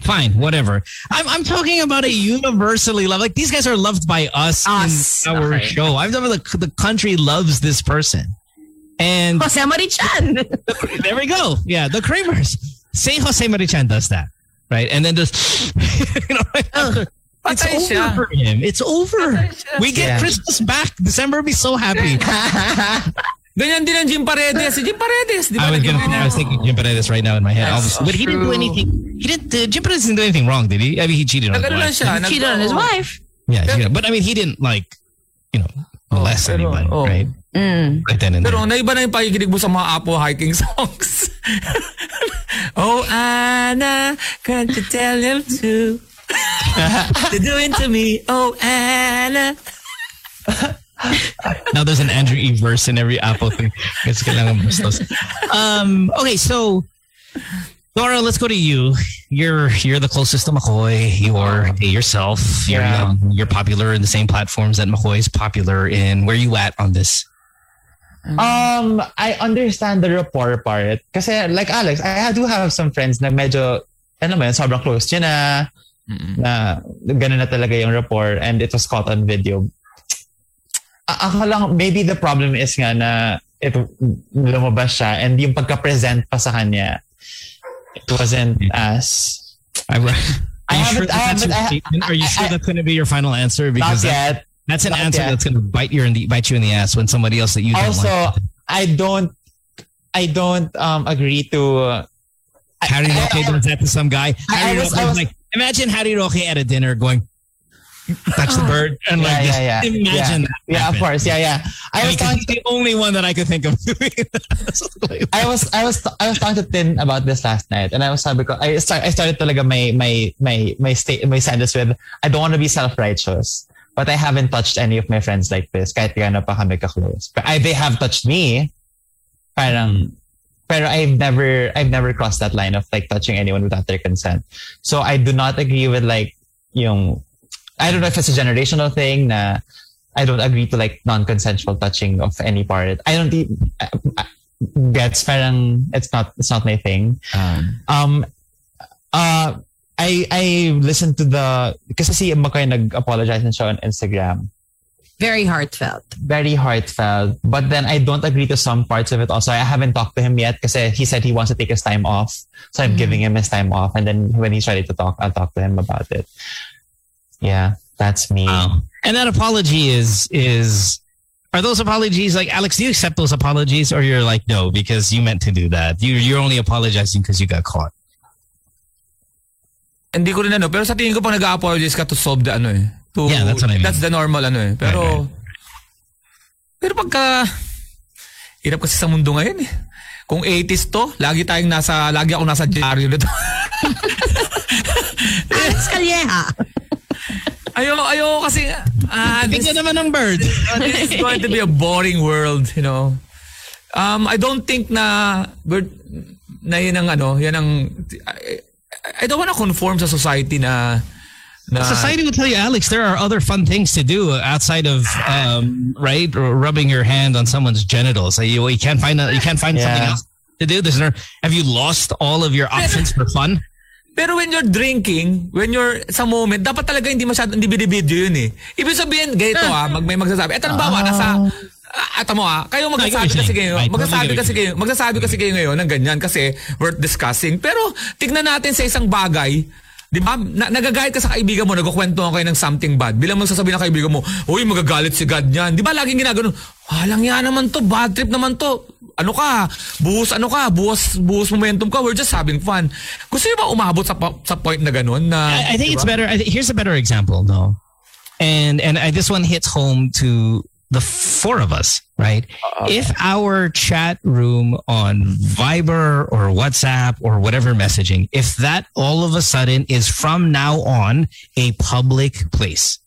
Fine, whatever. I'm I'm talking about a universally loved. Like these guys are loved by us, Us. in our show. I've never the the country loves this person, and Jose Mari Chan. there we go. Yeah, the Kramers. Say Jose Mari Chan does that, right? And then just you know, right after, it's over siya. for him. It's over. We get Yeah. Christmas back. December will be so happy. Ganyan din ang Jim Paredes. Si Jim Paredes. Di ba? I was, gonna, I was thinking Jim Paredes right now in my head. That's obviously. But he didn't do anything. He didn't. Uh, Jim Paredes didn't do anything wrong, did he? I mean, he cheated on his wife. siya. nag- Cheated on his wife. Yeah, yeah, but I mean, he didn't like, you know, molest pero, anyone, oh. right? Mm. Right then and there. Pero naiba na yung pakikinig mo sa mga Apo hiking songs. oh, Anna, can't you tell him to? They're doing to me. Oh, Anna. now there's an Andrew E verse in every Apple thing. It's kailangan bastos. Um, okay, so Laura, let's go to you. You're you're the closest to Macoy. You're yourself. You're Yeah. young. You're popular in the same platforms that Macoy is popular in. Where you at on this? Um, I understand the rapport part. Kasi like Alex, I do have some friends na medyo, ano mo yun, sobrang close niya na, na ganun na talaga yung rapport and it was caught on video. A- Ako lang, maybe the problem is nga na ito, lumabas siya and yung pagka-present pa sa kanya, it wasn't as, I, are I you haven't- sure I haven't- I-? Are you I- sure I- that's going to be your final answer? not Because that- yet. That's an But answer that's going to bite you in the bite you in the ass when somebody else that you don't also like. I don't I don't um agree to uh, Harry I- Roque I- does that to some guy. I Harry was- I is was- like, imagine Harry Roque at a dinner going, touch the bird and yeah, like yeah, yeah. Imagine yeah. that. Yeah, of course. Yeah, yeah. I I was talking the only one that I could think of doing that. I was I was I was talking to Tin about this last night, and I was sabi ko, I start I started talaga my my my my state my sentence with I don't want to be self righteous, but I haven't touched any of my friends like this. Kahit gaano pa kami ka-close. But I, they have touched me. Parang, pero I've never I've never crossed that line of like touching anyone without their consent. So I do not agree with like yung I don't know if it's a generational thing na I don't agree to like non-consensual touching of any part. I don't gets parang it's not it's not my thing. Um, Um uh I I listened to the kasi si Macoy nag-apologize na siya on Instagram. Very heartfelt. Very heartfelt. But then I don't agree to some parts of it also. I haven't talked to him yet because he said he wants to take his time off. So I'm mm. giving him his time off and then when he's ready to talk, I'll talk to him about it. Yeah, that's me. Wow. And that apology is is are those apologies like Alex? Do you accept those apologies, or you're like no because you meant to do that? You you're only apologizing because you got caught. Hindi ko rin ano, pero sa tingin ko pag nag-apologize ka to solve the ano eh. To, Yeah, that's what I mean. That's the normal ano eh. Pero, pero pagka, hirap kasi sa mundo ngayon eh. Kung 80s to, lagi tayong nasa, lagi ako nasa dyaryo nito. Alex Calleja. ayoko, ayoko kasi, ah, this, Bigyan naman ng bird. this is going to be a boring world, you know. Um, I don't think na, we're, na yun ang ano, yan ang, I, I don't want to conform to society na, na Society will tell you, Alex, there are other fun things to do outside of um, right or rubbing your hand on someone's genitals. You, you can't find a, you can't find Yeah. something else to do. There's no, have you lost all of your options for fun? Pero when you're drinking, when you're sa moment, dapat talaga hindi masyado hindi binibidyo yun eh. Ibig sabihin, ganito ah, mag, may magsasabi. Eto halimbawa, nasa, ah, eto mo ah, kayo magsasabi kasi kayo, magsasabi kasi kayo, magsasabi kasi kayo ngayon ng ganyan kasi worth discussing. Pero tignan natin sa isang bagay, Di ba? Na, nagagalit ka sa kaibigan mo, nagkukwento kayo ng something bad. Bilang mo sasabihin ng kaibigan mo, uy, magagalit si God niyan. Di ba laging ginagano, walang yan naman to, bad trip naman to. Ano ka? Buhos ano ka? Buhos, buhos momentum ka. We're just having fun. Gusto niyo ba umabot sa, sa point na ganun? Na, I, I think di it's better. I th- here's a better example, no, and and I, this one hits home to the four of us, right? Uh-huh. If our chat room on Viber or WhatsApp or whatever messaging, if that all of a sudden is from now on a public place,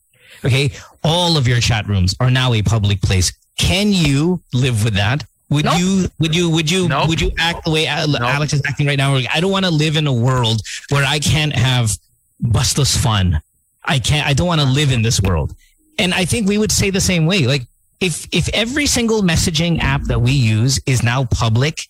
okay, all of your chat rooms are now a public place. Can you live with that? Would Nope. you? Would you? Would you? Nope. Would you act the way Al- Alex is acting right now? I don't want to live in a world where I can't have bustless fun. I can't. I don't want to live in this world. And I think we would say the same way. Like if if every single messaging app that we use is now public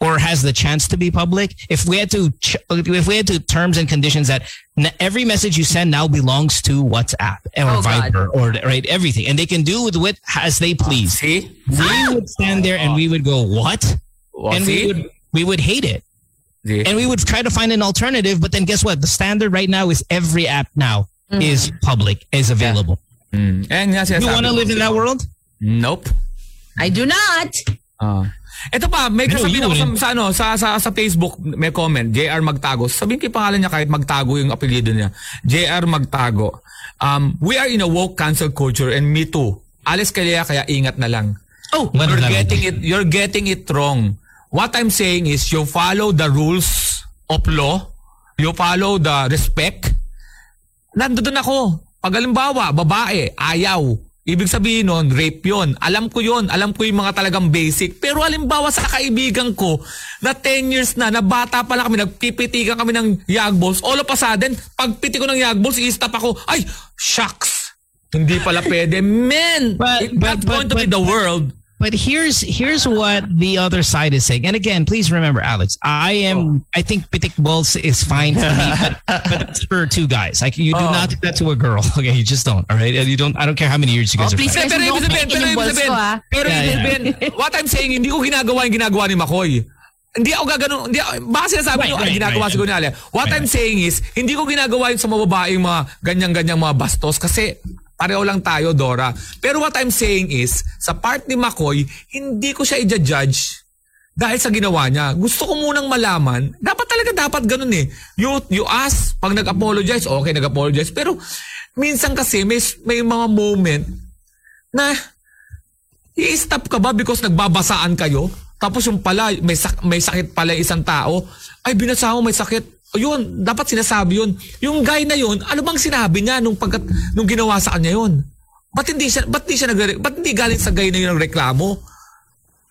or has the chance to be public, if we had to ch- if we had to terms and conditions that n- every message you send now belongs to WhatsApp or Oh, God. Viber or right everything, and they can do with what as they please. See? we would stand there and we would go what, Oh, and see? we would we would hate it See? and we would try to find an alternative. But then guess what? The standard right now is every app now mm-hmm. is public, is available. Mm. Ayan nga You sinasabi want to ko. live in that world? Nope. I do not. Ah. Ito pa, may No, kasabihin you ako sa, sa, ano, sa, sa, sa Facebook, may comment, JR Magtago. Sabihin ko yung pangalan niya kahit Magtago yung apelyido niya. JR Magtago. Um, we are in a woke cancel culture and me too. Alice Calea, kaya ingat na lang. Oh, You're getting it, you're getting it wrong. What I'm saying is you follow the rules of law. You follow the respect. Nandun ako. Pag halimbawa, babae, ayaw. Ibig sabihin nun, rape yon. Alam ko yon. Alam ko yung mga talagang basic. Pero halimbawa sa kaibigan ko, na 10 years na, na bata pa lang kami, nagpipitigan kami ng yagballs. All of a sudden, pagpiti ko ng yagballs, i-stop ako. Ay, shucks! Hindi pala pwede. Men! But- it's not but- going to but- be the world. But here's here's what the other side is saying. And again, please remember, Alex, I am oh. I think pitik balls is fine for me, but, but for two guys. Like you do Oh. not do that to a girl. Okay, you just don't. All right, you don't. I don't care how many years you guys Oh, are. please, friends. guys, Pero don't ibig sabihin, pick pero yung ibig balls sabihin, ko, pero Yeah, ibig yeah. sabihin, what I'm saying, hindi ko ginagawa yung ginagawa ni Macoy. Hindi ako gagano, hindi ako, baka sinasabi Right, nyo, ay right, ginagawa right. siguro ni Ale. What Right, I'm right. saying is, hindi ko ginagawa yung sa mga babaeng mga ganyan-ganyang mga bastos kasi Pareho lang tayo, Dora. Pero what I'm saying is, sa part ni McCoy, hindi ko siya i-judge dahil sa ginawa niya. Gusto ko munang malaman, dapat talaga dapat ganun eh. You, you ask, pag nag-apologize, okay, nag-apologize. Pero minsan kasi may, may mga moment na i-stop ka ba because nagbabasaan kayo? Tapos yung pala, may, sak- may sakit pala isang tao. Ay, binasa mo may sakit. Yun, dapat sinasabi yun. Yung guy na yun, ano bang sinabi niya nung, pagkat, nung ginawa sa kanya yun? Ba't hindi siya, ba't hindi siya nagre, ba't hindi galing sa guy na yun ang reklamo?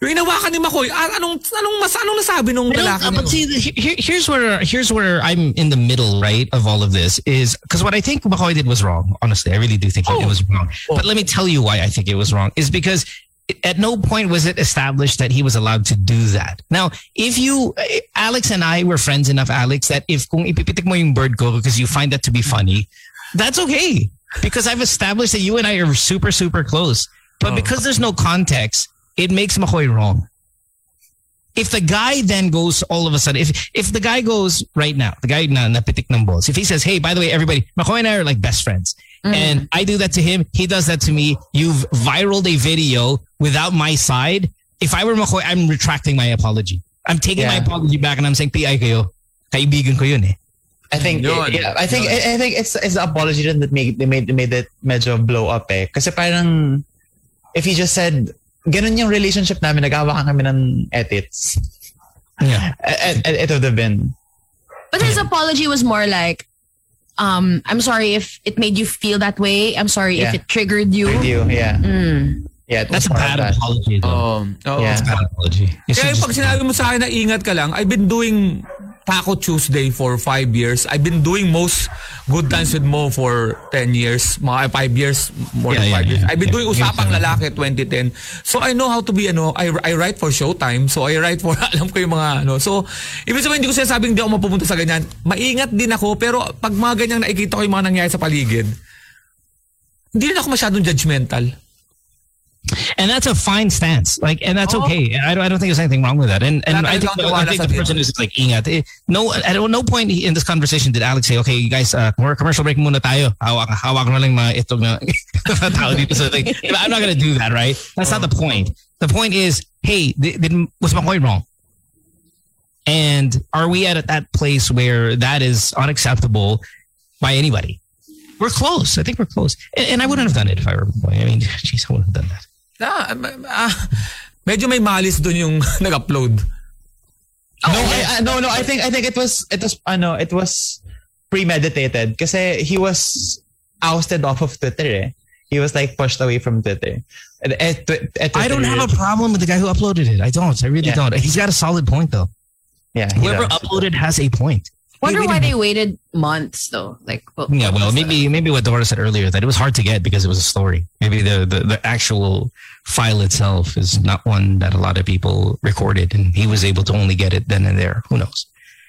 Yung inawakan ni Makoy, ah, anong, anong, mas, anong nasabi nung lalaki uh, but see, he- here, here's where here's where I'm in the middle, right, of all of this is because what I think McCoy did was wrong. Honestly, I really do think it- Oh. it was wrong. Oh. But let me tell you why I think it was wrong. Is because at no point was it established that he was allowed to do that. Now, if you, Alex and I were friends enough, Alex, that if kung ipipitik mo yung bird ko because you find that to be funny, that's okay because I've established that you and I are super super close. But Oh. because there's no context, it makes Macoy wrong if the guy then goes all of a sudden, if if the guy goes right now, the guy na napitik ng balls, if he says, "Hey, by the way, everybody, Macoy and I are like best friends," and I do that to him, he does that to me. You've viraled a video without my side. If I were Macoy, I'm retracting my apology. I'm taking my apology back, and I'm saying, "PI kayo, kaibigan ko yun eh." I think Yun. yeah, I think I, I think it's it's the apology that made they made made it medyo blow up eh. Kasi parang if he just said ganun yung relationship namin nag-awakan kami ng edits. Yeah. It, it, it would have been But his apology was more like, um, I'm sorry if it made you feel that way. I'm sorry if Yeah. it triggered you. with you. Yeah. Mm. Yeah. That's a of bad that. apology, though. Oo. Oo. Yeah. That's a bad apology. You Kaya pag sinabi mo sa akin na ingat ka lang, I've been doing Taco Tuesday for five years. I've been doing most good times with Mo for 10 years. Mga five years, more Yeah, than yeah, five years. yeah. I've been Yeah. doing Usapang Lalaki 2010. So I know how to be, ano, I, I write for Showtime. So I write for, alam ko yung mga, ano. So, ibig sabihin, hindi ko sinasabing hindi ako mapupunta sa ganyan. Maingat din ako, pero pag mga ganyang nakikita ko yung mga nangyayari sa paligid, hindi rin ako masyadong judgmental. And that's a fine stance. Like, and that's Oh. okay. I don't, I don't think there's anything wrong with that. And and Wala I think, talagang I think the person is like ingat. Eh, No, at no point in this conversation did Alex say, "Okay, you guys, uh, more commercial break muna tayo. Hawak hawak na lang mga itong na tao dito sa thing." I'm not gonna do that, right? That's not the point. The point is, hey, did, did was Macoy wrong? And are we at that place where that is unacceptable by anybody? We're close. I think we're close. And, and I wouldn't have done it if I were Macoy. I mean, jeez, I wouldn't have done that. Ah, ah, medyo may malis doon yung nag-upload. No, I, I- no, no. I think I think it was it was ano, it was premeditated kasi he was ousted off of Twitter. Eh. He was like pushed away from Twitter. And, eh, tw- eh, I don't have a problem with the guy who uploaded it. I don't. I really Yeah. don't. He's got a solid point though. Yeah, he Whoever does. uploaded has a point. Wonder Wait, why they waited months though. Like, what- Yeah, what well, was maybe maybe what Dora said earlier that it was hard to get because it was a story. Maybe the, the the actual file itself is not one that a lot of people recorded, and he was able to only get it then and there. Who knows?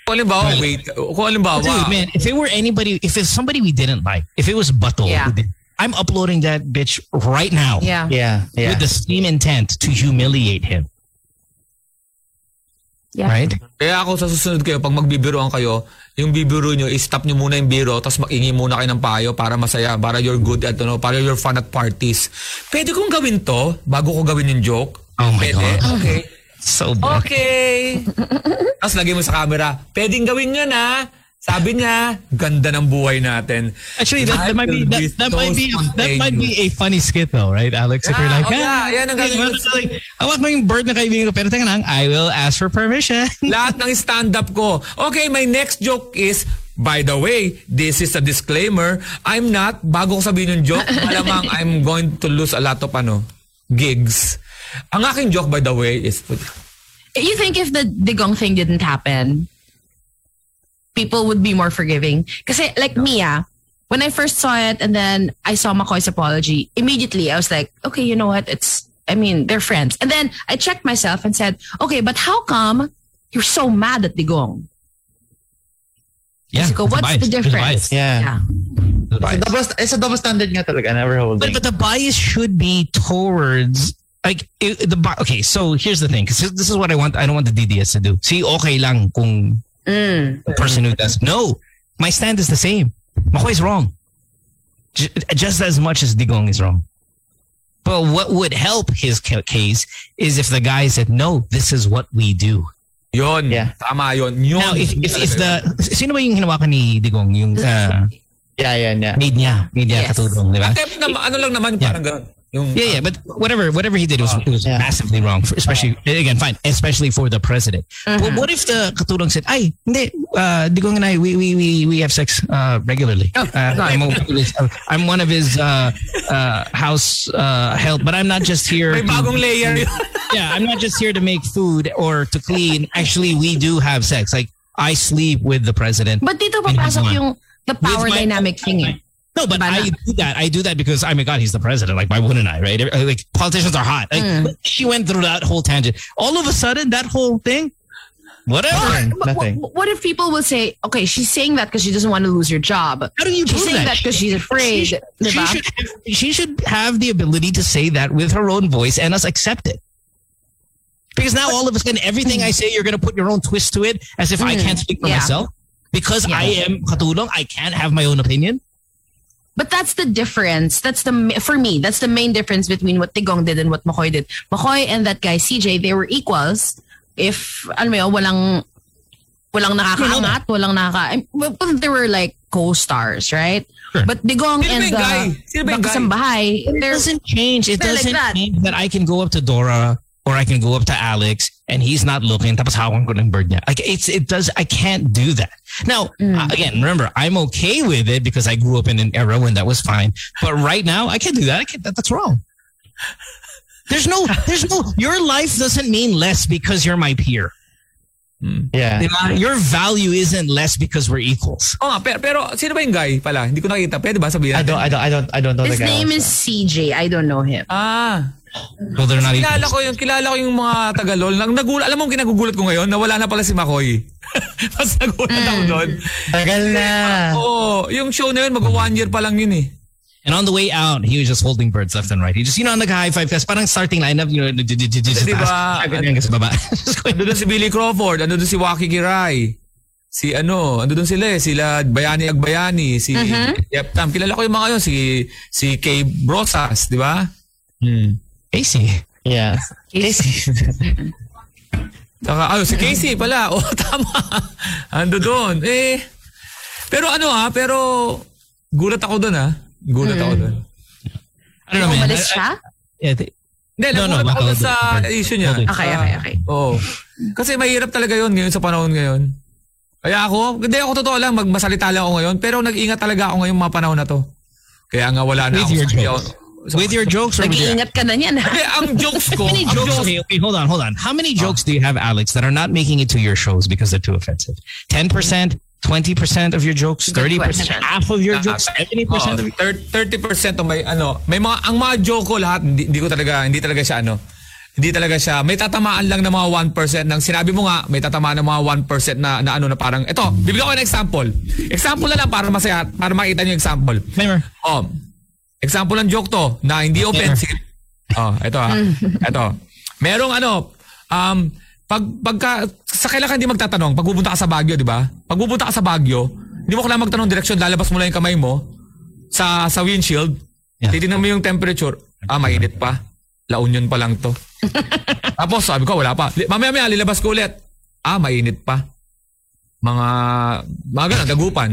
Kung halimbawa, wait, kung halimbawa, Dude, man, if it were anybody, if it's somebody we didn't like, if it was Buttle, Yeah. who did- I'm uploading that bitch right now? Yeah. Yeah, yeah. with the same intent to humiliate him. Yeah. Right? kaya ako sa susunod kayo, pag magbibiroan kayo, yung bibiro nyo, i-stop nyo muna yung biro, tapos makingi muna kayo ng payo para masaya, para you're good at, ano, para you're fun at parties. Pwede kong gawin to, bago ko gawin yung joke. Oh my Pwede? God. Okay. So bad. Okay. tapos lagay mo sa camera, pwedeng gawin yun ha. Sabi niya, ganda ng buhay natin. Actually, that, that might be that, that might be that might be a funny skit though, right, Alex? If you're Yeah, like, oh, "Ah, yeah, yan ang gagawin like, hawak mo yung bird na kaibigan ko, pero teka lang, I will ask for permission. Lahat ng stand-up ko. Okay, my next joke is, by the way, this is a disclaimer. I'm not, bago ko sabihin yung joke, malamang I'm going to lose a lot of ano, gigs. Ang aking joke, by the way, is, You think if the Digong thing didn't happen, people would be more forgiving? Because like me, ah, when I first saw it and then I saw Macoy's apology, immediately I was like, okay, you know what? It's, I mean, they're friends. And then I checked myself and said, okay, but how come you're so mad at Digong? yeah, Kasi ko, it's a what's bias. the difference? bias. Yeah. There's It's a bias. double, it's a double standard nga talaga, never holding. But but the bias should be towards like it, the okay. So here's the thing, because this is what I want. I don't want the DDS to do. See, okay lang kung Mm. the person who does. No, my stand is the same. Macoy is wrong. j- just as much as Digong is wrong. But what would help his ca- case is if the guy said, "No, this is what we do." Yun. Yeah. Tama yun. Yun. Now, if, if, if the sino ba yung hinawakan ni Digong yung uh, Yeah, yeah, yeah. maid niya, maid niya Yes. katulong, di ba? yun. Attempt na, ano lang naman, Yeah. parang ganun. Yung, Yeah, yeah, but whatever, whatever he did was, it was Yeah. massively wrong. For, especially again, fine, especially for the president. But Mhm. what if the katulong said, "Ay, hindi, uh, Digong and I, we we we we have sex uh, regularly. Oh, uh, I'm, a- I'm one of his uh, uh, house uh, help, but I'm not just here. May to- bagong layer yeah, I'm not just here to make food or to clean. Actually, we do have sex. Like I sleep with the president. But dito And papasok yung the power my- dynamic thing eh. No, but I do that. I do that because I mean, God, he's the president. Like, why wouldn't I? Right? Like, politicians are hot. Like, Mm. she went through that whole tangent. All of a sudden, that whole thing, whatever. Nothing, But nothing. What, what if people will say, okay, she's saying that because she doesn't want to lose her job. How do you She's saying that? because she's afraid. She, she diba? should have, she should have the ability to say that with her own voice and us accept it. Because now all of a sudden, everything I say, you're going to put your own twist to it as if I Mm, can't speak for yeah. myself. Because Yeah. I am katulong, I can't have my own opinion. But that's the difference. That's the for me. That's the main difference between what Digong did and what Macoy did. Macoy and that guy CJ, they were equals. If alam mo yun, walang walang nakakaangat, walang nakaka. Well, they were like co-stars, right? Sure. But Digong and yung guy? the, Sino ba yung the guy? kasambahay, It doesn't change. It they're like doesn't that. change that I can go up to Dora or I can go up to Alex and he's not looking. Tapos hawan ko ng bird niya. Like it's it does. I can't do that. Now Mm. uh, again, remember I'm okay with it because I grew up in an era when that was fine. But right now I can't do that. I can't, that that's wrong. There's no. There's no. Your life doesn't mean less because you're my peer. Yeah. Diba? Your value isn't less because we're equals. Oh, nga, pero, pero sino ba yung guy pala? Hindi ko nakita. Pwede ba sabihin? I don't, I don't, I don't, I don't know his the guy. His name is. CJ. I don't know him. Ah. So they're not Kilala ko yung kilala ko yung mga tagalol. Nang nagulat, alam mo kinagugulat ko ngayon na wala na pala si Makoy. Mas nagulat ako doon. Tagal na. Oo, yung show na yun mag one year pa lang yun eh. And on the way out, he was just holding birds left and right. He just, you know, nag-high five kasi parang starting lineup, you know, just Diba? sa baba. Ando doon si Billy Crawford, ando doon si Waki Kiray. Si ano, ando doon sila eh, sila Bayani Agbayani, si Yep Tam. Kilala ko yung mga yun, si si Kay Brosas, di ba? Hmm. Casey. Yeah. Casey. Saka, ayun, si Casey pala. Oh, tama. Ando doon. Eh, pero ano ha, pero gulat ako doon ha. Gulat ako doon. I don't know, man. Umalis siya? Yeah, th- Hindi, No, no, ako doon sa issue niya. Okay, okay, okay. Oo. Kasi mahirap talaga yun ngayon sa panahon ngayon. Kaya ako, hindi ako totoo lang, magmasalita lang ako ngayon, pero nag-ingat talaga ako ngayong mga panahon na to. Kaya nga wala na With ako sa-. With your jokes or with your... Nag-iingat ka na niyan. ang jokes ko, Many Jokes, jokes, okay, okay, hold on, hold on. How many jokes do you have, Alex, that are not making it to your shows because they're too offensive? 10%, 20% of your jokes, Good 30%, question. half of your Ah, jokes, 70% Oo, of your... thir- 30% of may ano, may mga ang mga joke ko lahat hindi, hindi ko talaga hindi talaga siya ano. Hindi talaga siya. May tatamaan lang ng mga 1% ng sinabi mo nga, may tatamaan ng mga 1% na na ano na parang ito, bibigyan ko ng example. Example na lang para masaya, para makita niyo yung example. Timer. Oh. Example ng joke to na hindi offensive. Oh, ito ha. ito. Merong ano, um, pag pagka sa kailangan hindi magtatanong, pag pupunta ka sa Baguio, di ba? Pag pupunta ka sa Baguio, hindi mo kailangan magtanong direksyon, lalabas mo lang yung kamay mo sa sa windshield. Yeah. Titingnan mo yung temperature. Ah, mainit pa. La Union pa lang to. Tapos sabi ko, wala pa. Mamaya-maya, lilabas ko ulit. Ah, mainit pa. Mga, mga ganun, dagupan.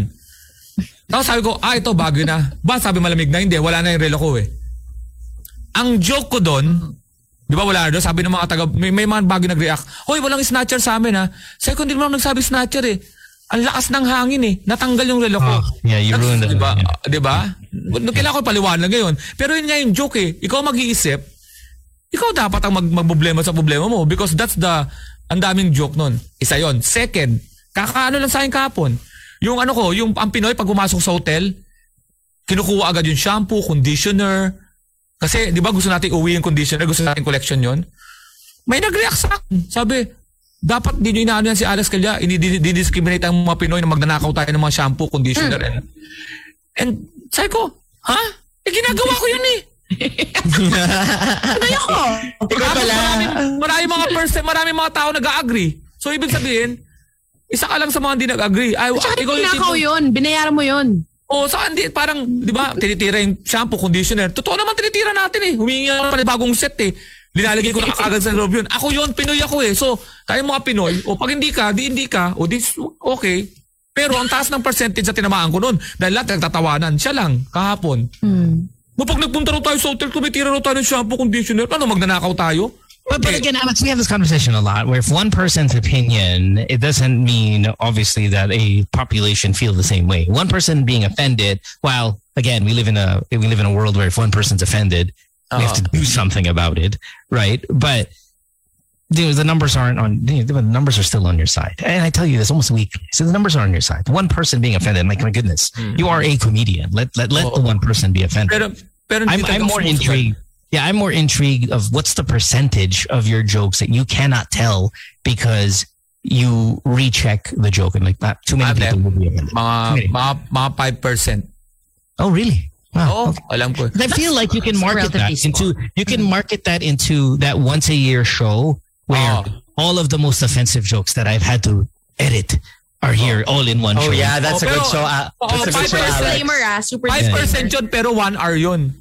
Tapos sabi ko, ah, ito, bago na. Ba, sabi malamig na, hindi, wala na yung relo ko eh. Ang joke ko doon, di ba wala na doon, sabi ng mga taga, may, may mga bago nag-react, Hoy, walang snatcher sa amin ha. Sabi ko, hindi naman nagsabi snatcher eh. Ang lakas ng hangin eh. Natanggal yung relo ko. Oh, yeah, you That's- ruined it. Di ba? Yeah. Ah, Di ba? Kailangan ko paliwanag ngayon. Pero yun nga yung joke eh. Ikaw mag-iisip, ikaw dapat ang mag magproblema sa problema mo because that's the ang daming joke nun. Isa yon. Second, kakaano lang sa akin kahapon. Yung ano ko, yung ang Pinoy pag pumasok sa hotel, kinukuha agad yung shampoo, conditioner. Kasi, di ba gusto natin uwi yung conditioner, gusto natin collection yon. May nag-react sa akin. Sabi, dapat di nyo inaano yan si Alex Calya, hindi-discriminate ang mga Pinoy na magnanakaw tayo ng mga shampoo, conditioner. And, and sabi ko, ha? Eh, ginagawa ko yun eh. Kaya ko. Ikaw pala. Marami, marami mga person, marami mga tao nag-agree. So, ibig sabihin, isa ka lang sa mga hindi nag-agree. Ay, Tsaka ikaw tinakaw yun. Binayaran mo yun. O sa hindi, parang, di ba, tinitira yung shampoo, conditioner. Totoo naman tinitira natin eh. Humingi naman ng bagong set eh. Linalagay ko na agad sa loob yun. Ako yun, Pinoy ako eh. So, tayo mga Pinoy, o pag hindi ka, di hindi ka, o di, okay. Pero ang taas ng percentage na tinamaan ko noon, dahil lahat nagtatawanan, siya lang, kahapon. Hmm. No, pag nagpunta raw tayo sa hotel, tumitira raw tayo ng shampoo, conditioner, ano, magnanakaw tayo? But, but again, Alex, we have this conversation a lot where if one person's opinion, it doesn't mean obviously that a population feel the same way. One person being offended, while again, we live in a we live in a world where if one person's offended, we have to do something about it, right? But dude, the numbers aren't on. dude, The numbers are still on your side, and I tell you this almost weekly. So the numbers are on your side. One person being offended, like my goodness, you are a comedian. Let let let the one person be offended. Pero, pero I'm, I'm more intrigued. Yeah, I'm more intrigued of what's the percentage of your jokes that you cannot tell because you recheck the joke and like that. Too many Ate, people will be offended. Mga, Okay. mga, mga 5%. Oh, really? Wow. Oo, okay. alam ko. I feel like you can market that into you can market that into that once a year show where Oh. all of the most offensive jokes that I've had to edit are here all in one Oh show. yeah, that's Oh, a good pero- show. ah, oh, that's a good show. Disclaimer ah, super 5% yun, pero 1 hour yun.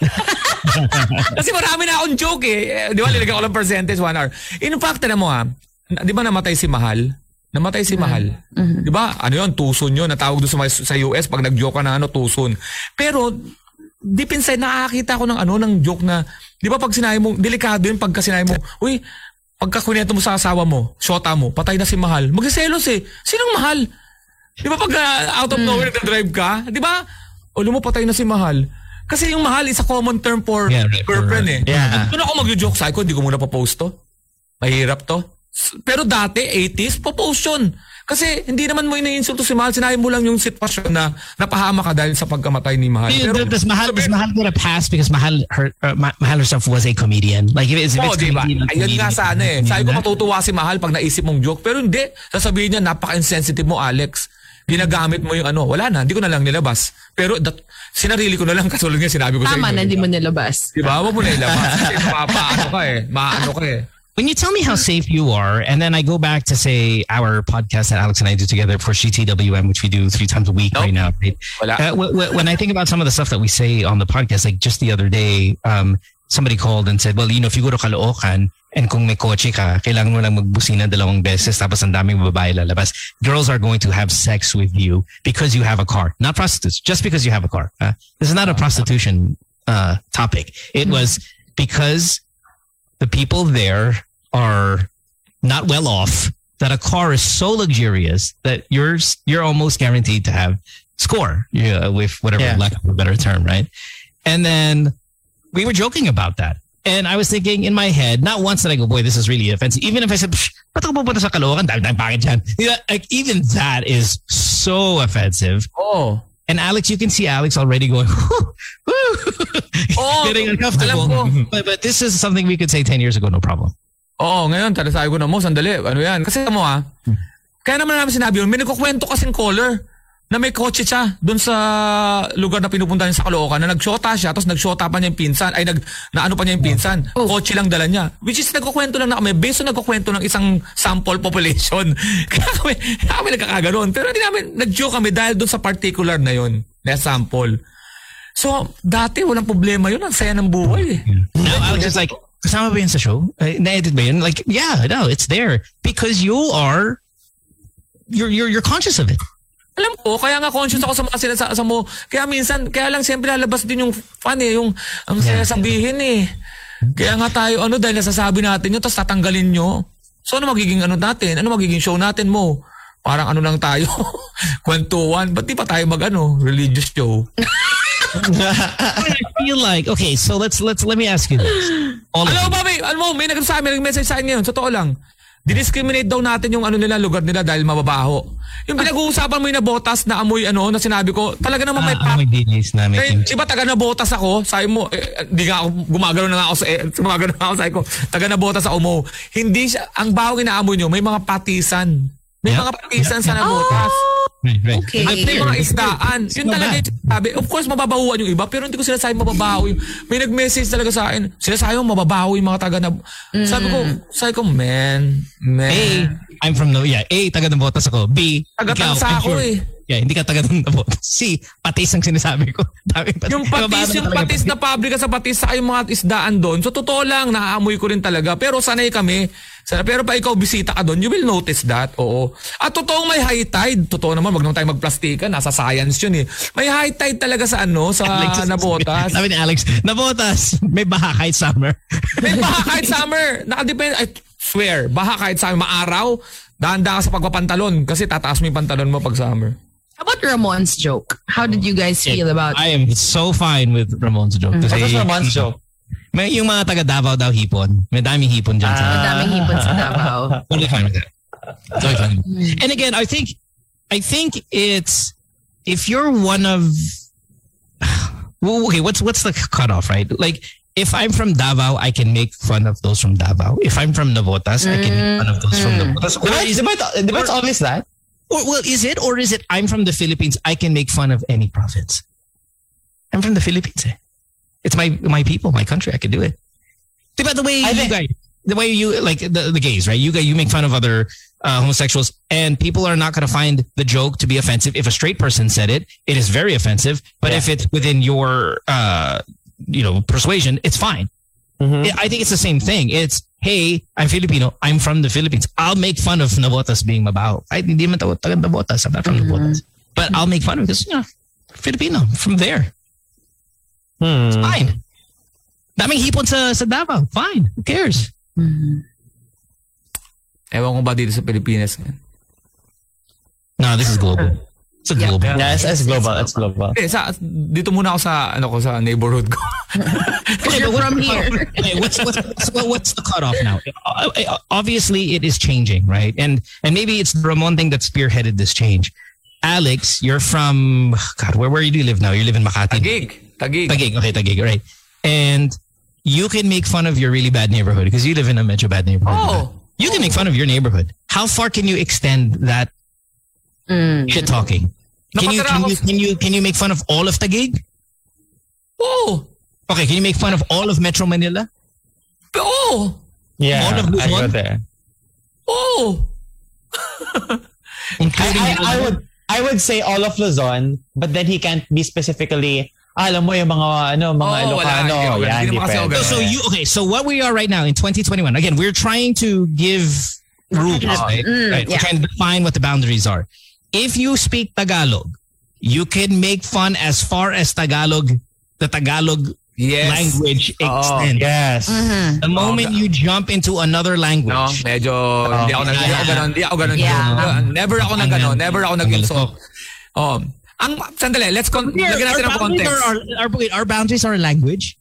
Kasi marami na akong joke eh. Eh, Di ba, nilagay ko lang percentage, 1 hour. In fact, na mo ha, na- di ba namatay si Mahal? Namatay si Mahal. Di ba? Ano yun? Tuson yun. Natawag doon sa, sa US pag nag-joke ka na ano, tuson. Pero, deep inside, nakakita ko ng ano, ng joke na, di ba pag sinabi mo, delikado yun pagka sinabi mo, uy, pagka kunento mo sa asawa mo, shota mo, patay na si Mahal. Magsiselos eh. Sinong Mahal? Di ba pag ah, out of nowhere nagdadrive ka, di ba? O mo patay na si Mahal. Kasi yung mahal is a common term for Yeah, right, girlfriend eh. Yeah. Doon ako mag-joke sa ko, hindi ko muna pa-post to. Mahirap to. Pero dati, 80s, pa-post yun. Kasi hindi naman mo ina-insulto si Mahal. Sinabi mo lang yung sitwasyon na napahama ka dahil sa pagkamatay ni Mahal. Pero, does Mahal does Mahal get a pass because Mahal her uh, Ma- Mahal herself was a comedian? Like if it's, if it's di ba? comedian, Ayun nga comedian, sana eh. Sabi ko matutuwa si Mahal pag naisip mong joke. Pero hindi. Sasabihin niya, napaka-insensitive mo, Alex. Ginagamit mo yung ano. Wala na. Hindi ko na lang nilabas. Pero that, sinarili ko na lang katulad nga sinabi ko sa Tama inyo. na, hindi mo nilabas. Di ba? Huwag mo na ilabas. Kasi mapaano ka eh. Maano ka eh. When you tell me how safe you are, and then I go back to say our podcast that Alex and I do together for GTWM, which we do three times a week Nope. right now. Right? Uh, w- w- when I think about some of the stuff that we say on the podcast, like just the other day, um, somebody called and said, well, you know, if you go to Caloocan and kung may kotse ka, kailangan mo lang magbusina dalawang beses tapos ang daming babae lalabas. Girls are going to have sex with you because you have a car. Not prostitutes, just because you have a car. Uh, this is not a prostitution uh, topic. It was because the people there are not well off that a car is so luxurious that you're you're almost guaranteed to have score yeah, with whatever Yeah. lack of a better term right and then we were joking about that and I was thinking in my head not once did I go boy this is really offensive even if I said "Psh, ba't ako pupunta sa Caloocan dahil tayong pangit dyan?" You know, like even that is so offensive Oo. And Alex, you can see Alex already going, Oo. getting uncomfortable. But, but this is something we could say 10 years ago, no problem. Oo, ngayon, tala sabi ko na mo, sandali, ano yan? Kasi mo ah, kaya naman namin sinabi yun, may nagkukwento kasing caller na may kotse siya doon sa lugar na pinupunta niya sa Caloocan na nagshota siya tapos nagshota pa niya yung pinsan ay nag naano pa niya yung pinsan kotse lang dala niya which is nagkukwento lang na kami based on nagkukwento ng isang sample population kaya kami, kaya kami nagkakaganon pero hindi namin nag-joke kami dahil doon sa particular na yon na sample so dati walang problema yun ang saya ng buhay eh. Now Alex is like, kasama ba yun sa show? Uh, na-edit ba yun? Like, yeah, no, it's there. Because you are, you're, you're, you're conscious of it. Alam ko, kaya nga conscious ako sa mga sinasasa mo. Kaya minsan, kaya lang siyempre lalabas din yung fun eh, yung ang saya sabihin eh. Kaya nga tayo, ano, dahil nasasabi natin yun, tapos tatanggalin nyo. So ano magiging ano natin? Ano magiging show natin mo? Parang ano lang tayo, kwentuhan. Ba't di pa tayo mag ano, religious show? I feel like, okay, so let's, let's, let me ask you this. All Alam mo ba, may, alam mo, may nagsasabi, may message sa akin ngayon, sa totoo lang. Didiscriminate daw natin yung ano nila, lugar nila dahil mababaho. Yung pinag-uusapan mo yung nabotas na amoy ano, na sinabi ko, talaga naman may Ah, pap may DJs na may Eh, kimchi. iba taga na botas ako, sabi mo, eh, di nga ako, gumagano na nga ako sa, eh, gumagano na ako, sabi ko, taga na botas ako mo. Hindi siya, ang bawang inaamoy nyo, may mga patisan. May Yeah. mga patisan sa nabotas. Right, right. Okay. At may mga isdaan. Yun talaga bad. yung sabi. Of course, mababahuan yung iba, pero hindi ko sinasabi mababaho yung, may nag-message talaga sa akin, sinasabi mo mababaho yung mga taga na, sabi ko, sabi ko, man, man. A, I'm from no, yeah. A, taga ng botas ako. B, Taga ikaw, I'm ako sure. eh. Yeah, hindi ka taga ng Navotas. Si, patis ang sinasabi ko. Dami patis. Yung patis, yung patis na pabrika sa patis sa yung mga isdaan doon. So totoo lang, naaamoy ko rin talaga. Pero sanay kami. Sana- Pero pa ikaw bisita ka doon, you will notice that. Oo. At totoong may high tide. Totoo naman, wag naman tayo magplastikan. Nasa science yun eh. May high tide talaga sa ano, sa Alex, Nabotas. Sabi ni Alex, Nabotas, may baha kahit summer. May baha kahit summer. Nakadepende. I swear, baha kahit summer. Maaraw, dahan-dahan ka sa pagpapantalon kasi tataas mo yung pantalon mo pag summer. How about Ramon's joke? How did you guys feel about it? I am so fine with Ramon's joke. Mm. Kasi, What was Ramon's joke? May, yung mga taga Davao daw hipon. May daming hipon dyan. sa ah. Madaming hipon sa Davao? Totally fine with that. Totally fine. And again, I think, I think it's if you're one of, well, okay, what's what's the cutoff, right? Like, if I'm from Davao, I can make fun of those from Davao. If I'm from Navotas, I can make fun of those from mm. Navotas. Or Diba, is, diba, it- diba it's always that? Or, well, is it or is it I'm from the Philippines? I can make fun of any province. I'm from the Philippines. Eh? It's my my people, my country. I can do it. Diba, the way I you think- guys, the way you like the, the gays, right? You guys, you make fun of other uh, homosexuals, and people are not going to find the joke to be offensive. If a straight person said it, it is very offensive. But Yeah. if it's within your, uh, you know, persuasion, it's fine. Mhm. I think it's the same thing. It's, hey, I'm Filipino. I'm from the Philippines. I'll make fun of Navotas being Mabao. I hindi man tayo taga Navotas. I'm not from Navotas. But I'll make fun of it because, you know, Filipino, from there. Hmm. Fine. Daming hipon sa, sa Davao. Fine. Who cares? Ewan ko ba dito sa Pilipinas. No, this is global. It's a global. Yeah, it's, it's global. It's global. Eh, sa, dito muna ako sa, ano ko, sa neighborhood ko. Because you're from here. Okay, what's, what's, what's, what's the cutoff now? Uh, uh, Obviously, it is changing, right? And and maybe it's the Ramon thing that spearheaded this change. Alex, you're from God. Where where do you live now? You live in Makati. Tagig. Tagig. Taguig. Okay, Taguig. Right. And you can make fun of your really bad neighborhood because you live in a medyo bad neighborhood. Oh. You can make fun of your neighborhood. How far can you extend that shit talking? Can you can you can you can you make fun of all of Taguig? Oo. Okay, can you make fun of all of Metro Manila? Oo. Yeah, All of I go there. Oo. I, Including I, I would I would say all of Luzon, but then he can't be specifically, alam mo yung mga ano, mga Oo, wala. Ilocano. Hindi Yan, hindi naman kasi ako depende. So, so you okay? So what we are right now in 2021? Again, we're trying to give rules, right? Mm, right? We're trying to define what the boundaries are. If you speak Tagalog, you can make fun as far as Tagalog, the Tagalog Yes. language extends. Yes. The moment you jump into another language, No, medyo hindi ako hindi ako ganun, hindi ako ganun. Yeah. Never ako nag ano, never ako nag insult. Oh. Ang sandali, let's con- lagyan natin ng our, boundaries context. are, our, wait, our boundaries are a language.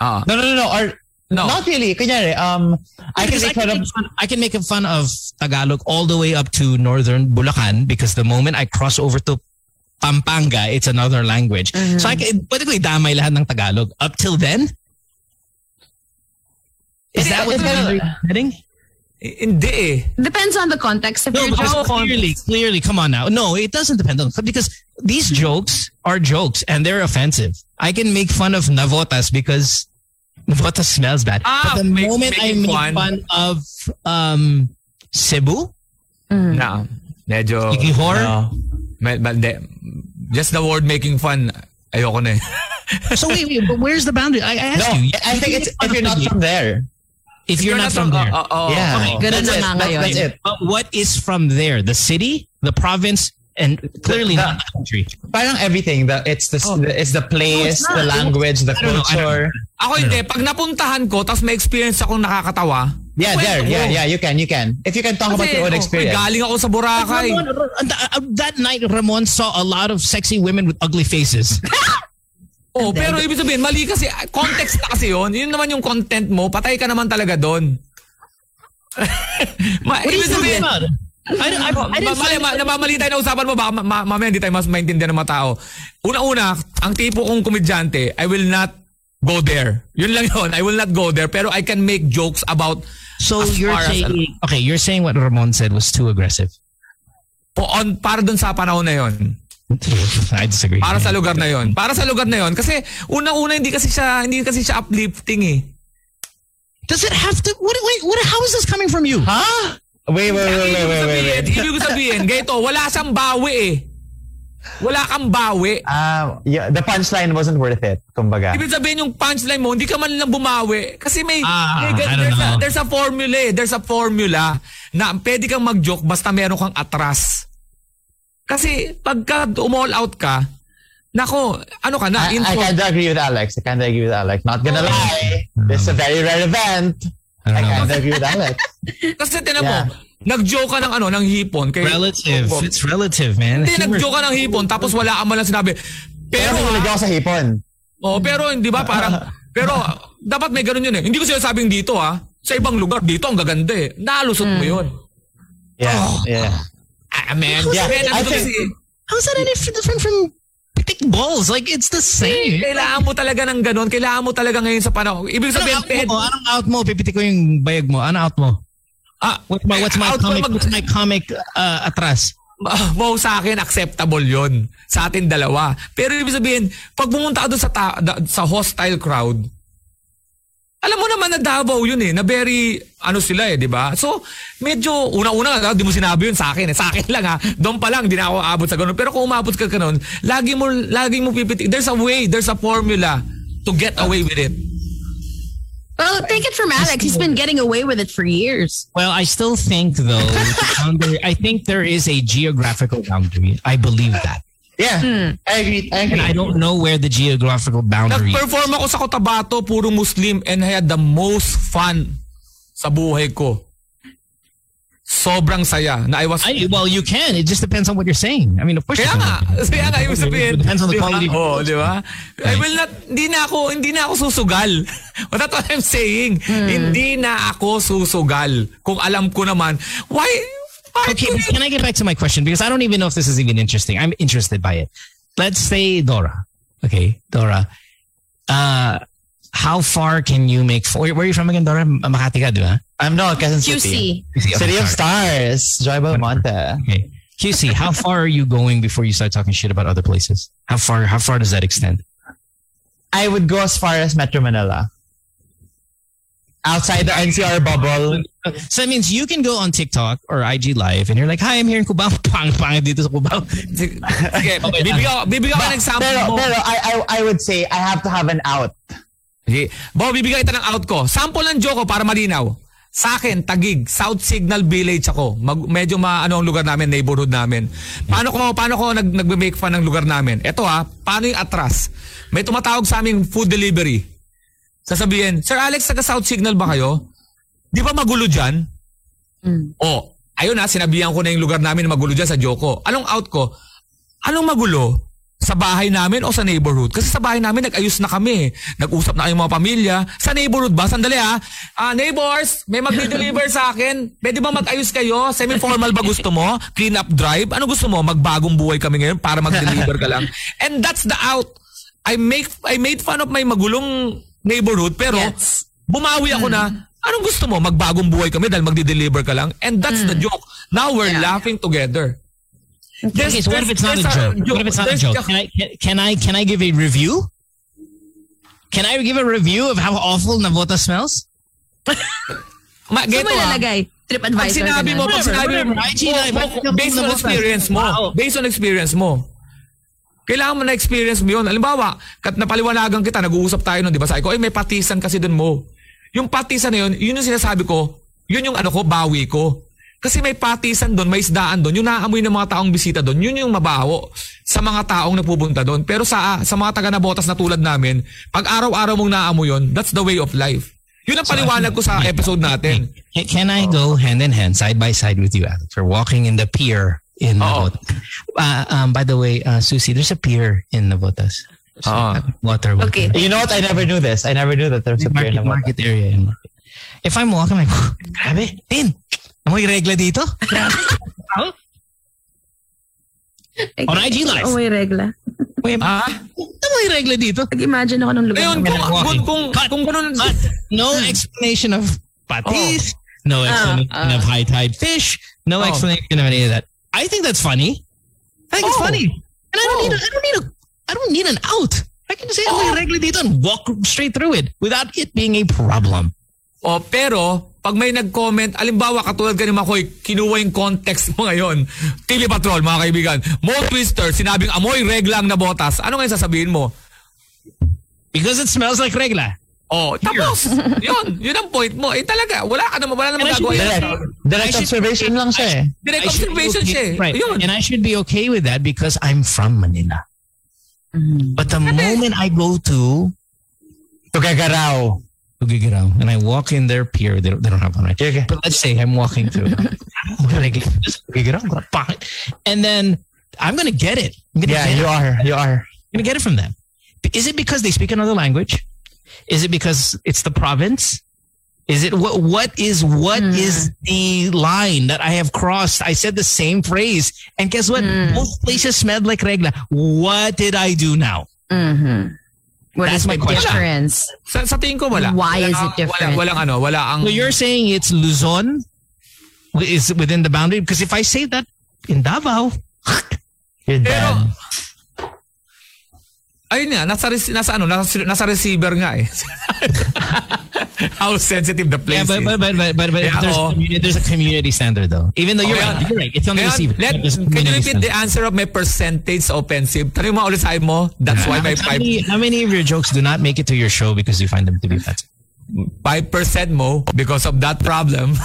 Ah. No, no, no, no. Or, No. Not really. Kunyari, um, I can Because make fun of... make fun, I can make fun of Tagalog all the way up to northern Bulacan because the moment I cross over to Pampanga, it's another language. So I can, pwede ko idamay lahat ng Tagalog. Up till then? Is that what the boundary is setting? Eh, Hindi eh. Depends on the context. If No, you're because just clearly, clearly, come on now. No, it doesn't depend on because these jokes are jokes and they're offensive. I can make fun of Navotas because Navotas smells bad. Ah, but the make- moment I making make fun. fun of um, Cebu, Na, medyo Igihor, No. me, me, de, just the word making fun, ayoko na eh. So wait, wait, but where's the boundary? I, I asked No, you. I think it's if you're not from there. if you're, not from there. Yeah. okay. Ganun That's it. nga That's it. But what is from there? The city, the province, and clearly The- not the country. Parang everything. The, it's the, Oh. the it's the place, No, the language, the I don't know, I don't culture. Ako hindi, pag napuntahan ko, tapos may experience akong nakakatawa, Yeah, there. Yeah, yeah. You can, you can. If you can talk about Kasi, your own oh, experience. galing ako sa Boracay. Ramon, uh, that night, Ramon saw a lot of sexy women with ugly faces. Oh, pero ibig sabihin, mali kasi, context na kasi yun. Yun naman yung content mo, patay ka naman talaga doon. Ma, What are you ibig sabihin, talking about? Mali, find ma, namamali tayo na usapan mo, baka ma- ma- mamaya hindi tayo mas maintindihan ng mga tao. Una-una, ang tipo kong komedyante, I will not go there. Yun lang yun. I will not go there. Pero I can make jokes about So as you're far as- saying, okay, you're saying what Ramon said was too aggressive. o on, para dun sa panahon na yun. I disagree. Para sa lugar na yon. Para sa lugar na yon. Kasi unang-una hindi kasi siya hindi kasi siya uplifting eh. Does it have to? What? Wait, what? How is this coming from you? Huh? Wait, wait, wait, wait, wait, wait, wait. ibig sabihin, ganito, wala siyang bawi eh. wala kang bawi. Um, yeah, the punchline wasn't worth it, kumbaga. Ibig sabihin yung punchline mo, hindi ka man lang bumawi. Kasi may, Ah, may I don't there's, a, there's a formula eh. There's a formula na pwede kang mag-joke basta meron kang atras. Kasi pagka umall out ka, nako, ano ka na? I, I info- kind of agree with Alex. I kind of agree with Alex. Not gonna lie. This is a very rare event. I I don't know. kind of agree with Alex. kasi tinan Yeah. mo, nag-joke ka ng ano, ng hipon. Kay, Relative. Opo. It's relative, man. Hindi, nag-joke ka ng hipon tapos wala ka man lang sinabi. Pero Pero, ako sa hipon. oh, pero hindi ba parang, pero dapat may ganun yun eh. Hindi ko sinasabing dito ha. Sa ibang lugar, dito ang gaganda eh. Nalusot mo yun. Yeah, Oh. yeah. Ah, man. Yeah, Man, I think- kasi, How's that any different from thick balls? Like, it's the same. kailangan mo talaga ng ganun. Kailangan mo talaga ngayon sa panahon. Ibig sabihin, out ped, mo? Anong out mo? Pipiti ko yung bayag mo. Ano out mo? ah, What's my, what's my out comic, mag- what's my comic uh, atras? mo sa akin acceptable yon sa atin dalawa. Pero ibig sabihin, pag pumunta ka doon sa ta- da- sa hostile crowd, alam mo naman na Davao yun eh, na very, ano sila eh, di ba? So, medyo, una-una nga, di mo sinabi yun sa akin eh. Sa akin lang ha, doon pa lang, di na ako aabot sa ganun. Pero kung umabot ka ganun, lagi mo, lagi mo pipiti, there's a way, there's a formula to get away with it. Well, take it from Alex. He's been getting away with it for years. Well, I still think though, the boundary- I think there is a geographical boundary. I believe that. Yeah, I agree. I agree. And I don't know where the geographical boundary is. Nag-perform ako sa Cotabato, puro Muslim, and I had the most fun sa buhay ko. Sobrang saya. Na I was... I, well, you can. It just depends on what you're saying. I mean, of course. Kaya nga, kaya nga ibig sabihin. It depends on the quality. Oo, di ba? I will not, hindi na ako, hindi na ako susugal. That's what I'm saying. Hindi na ako susugal. Kung alam ko naman, why Okay, can I get back to my question? Because I don't even know if this is even interesting. I'm interested by it. Let's say Dora. Okay, Dora. Uh, how far can you make? Where, where are you from again, Dora? Makati ka, di ba? I'm not Quezon City. QC. Okay, City of sorry. Stars, Joy Belmonte. Okay. QC, how far are you going before you start talking shit about other places? How far? How far does that extend? I would go as far as Metro Manila. Outside the NCR bubble. So that means you can go on TikTok or IG Live and you're like, "Hi, I'm here in Cubao." Pang pang dito sa Cubao. Sige, bibigyan, bibigyan ko ng example Pero, mo. pero I, I, I would say I have to have an out. Sige. Bo, bibigyan kita ng out ko. Sample ng joke ko para malinaw. Sa akin, Tagig, South Signal Village ako. Mag, medyo maano ang lugar namin, neighborhood namin. Paano ko paano ko nag nagme-make fun ng lugar namin? Ito ha, paano yung atras? May tumatawag sa aming food delivery. Sasabihin, Sir Alex, taga South Signal ba kayo? Di ba magulo dyan? O, ayun na, sinabihan ko na yung lugar namin na magulo dyan sa Joko. Anong out ko? Anong magulo? Sa bahay namin o sa neighborhood? Kasi sa bahay namin, nag-ayos na kami. Nag-usap na kayong mga pamilya. Sa neighborhood ba? Sandali ha. Ah, neighbors, may mag-deliver sa akin. Pwede ba mag-ayos kayo? Semi-formal ba gusto mo? Clean up drive? Ano gusto mo? Magbagong buhay kami ngayon para mag-deliver ka lang. And that's the out. I make I made fun of my magulong neighborhood pero Yes. bumawi ako na anong gusto mo? Magbagong buhay kami dahil magdi-deliver ka lang. And that's the joke. Now we're Yeah. laughing together. Okay, so what if it's not a joke? What if it's not a There's- joke? Can I can, I can I give a review? Can I give a review of how awful Navota smells? Ma, geto mo ah. ilalagay? Pag TripAdvisor. sinabi mo, pag sinabi mo, mo- I- based on experience mo, based on experience mo, kailangan mo na experience mo yun. Halimbawa, kat napaliwanagan kita, nag-uusap tayo nun, di ba? Sabi ko, ay may patisan kasi dun mo. Yung patisan na yun, yun yung sinasabi ko, yun yung ano ko, bawi ko. Kasi may patisan doon, may isdaan doon, yung naamoy ng mga taong bisita doon, yun yung mabaho sa mga taong napupunta doon. Pero sa sa mga taga nabotas na tulad namin, pag araw-araw mong naamoy yun, that's the way of life. Yun ang paliwanag ko sa episode natin. Can, can I go hand in hand, side by side with you, Alex? We're walking in the pier in Oo. Navotas. Uh, um, by the way, uh, Susie, there's a pier in Navotas. So, Oo. Water. water. Okay. You know what? I never knew this. I never knew that there's a beer market, in Navota. market area. In market. If I'm walking, I'm like, grabe, Tin, amoy regla dito? On IG Live. Oh, may regla. Amoy, Ah? amoy regla dito? Nag-imagine ako ng lugar. Ngayon, namin. kung, kung, kung, kung ganun, But no explanation of patis, no explanation ah. of high tide fish, no Oh. explanation of any of that. I think that's funny. I think it's Oh. funny. And I don't need a, I don't need a I don't need an out. I can say oh. regular dito and walk straight through it without it being a problem. oh, pero, pag may nag-comment, alimbawa katulad ka ni Makoy, kinuha yung context mo ngayon. TV Patrol, mga kaibigan. Mo Twister, sinabing amoy reglang na botas. Ano ngayon sasabihin mo? Because it smells like regla. Oh, tapos, yun, yun ang point mo. Eh talaga, wala ka naman, wala naman And I should gagawa. be yan. Direct, direct I should- observation lang siya eh. Direct be observation okay- siya eh. Right. Yun. And I should be okay with that because I'm from Manila. But the moment I go to Tugagaraw. Tugigaraw and I walk in their pier, they don't, they don't have one right. Okay. But let's say I'm walking through. I'm gonna get this I'm gonna pop it. And then I'm gonna get it. I'm gonna Yeah, get you it. are. You are. I'm gonna get it from them. Is it because they speak another language? Is it because it's the province? Is it what? What is what is the line that I have crossed? I said the same phrase, and guess what? Both places smelled like regla. What did I do now? Mm-hmm. What That's is my the question. difference? Sa, sa tingin ko wala. Why Wala- is it different? Wala, walang ano, wala ang... So you're saying it's Luzon is within the boundary? Because if I say that in Davao, You're Pero, done. Ayun nga, nasa, nasa ano, nasa, nasa receiver nga eh. How sensitive the place yeah, but is. but but but, but, but Yeah, there's, a community, there's a community standard though. Even though you're Okay. right, you're right. It's on the receiver. let, can you repeat the standard. answer of my percentage sa offensive? Tanong mo ulit sa mo. That's why my how, 5, many, how many of your jokes do not make it to your show because you find them to be offensive? 5% mo because of that problem.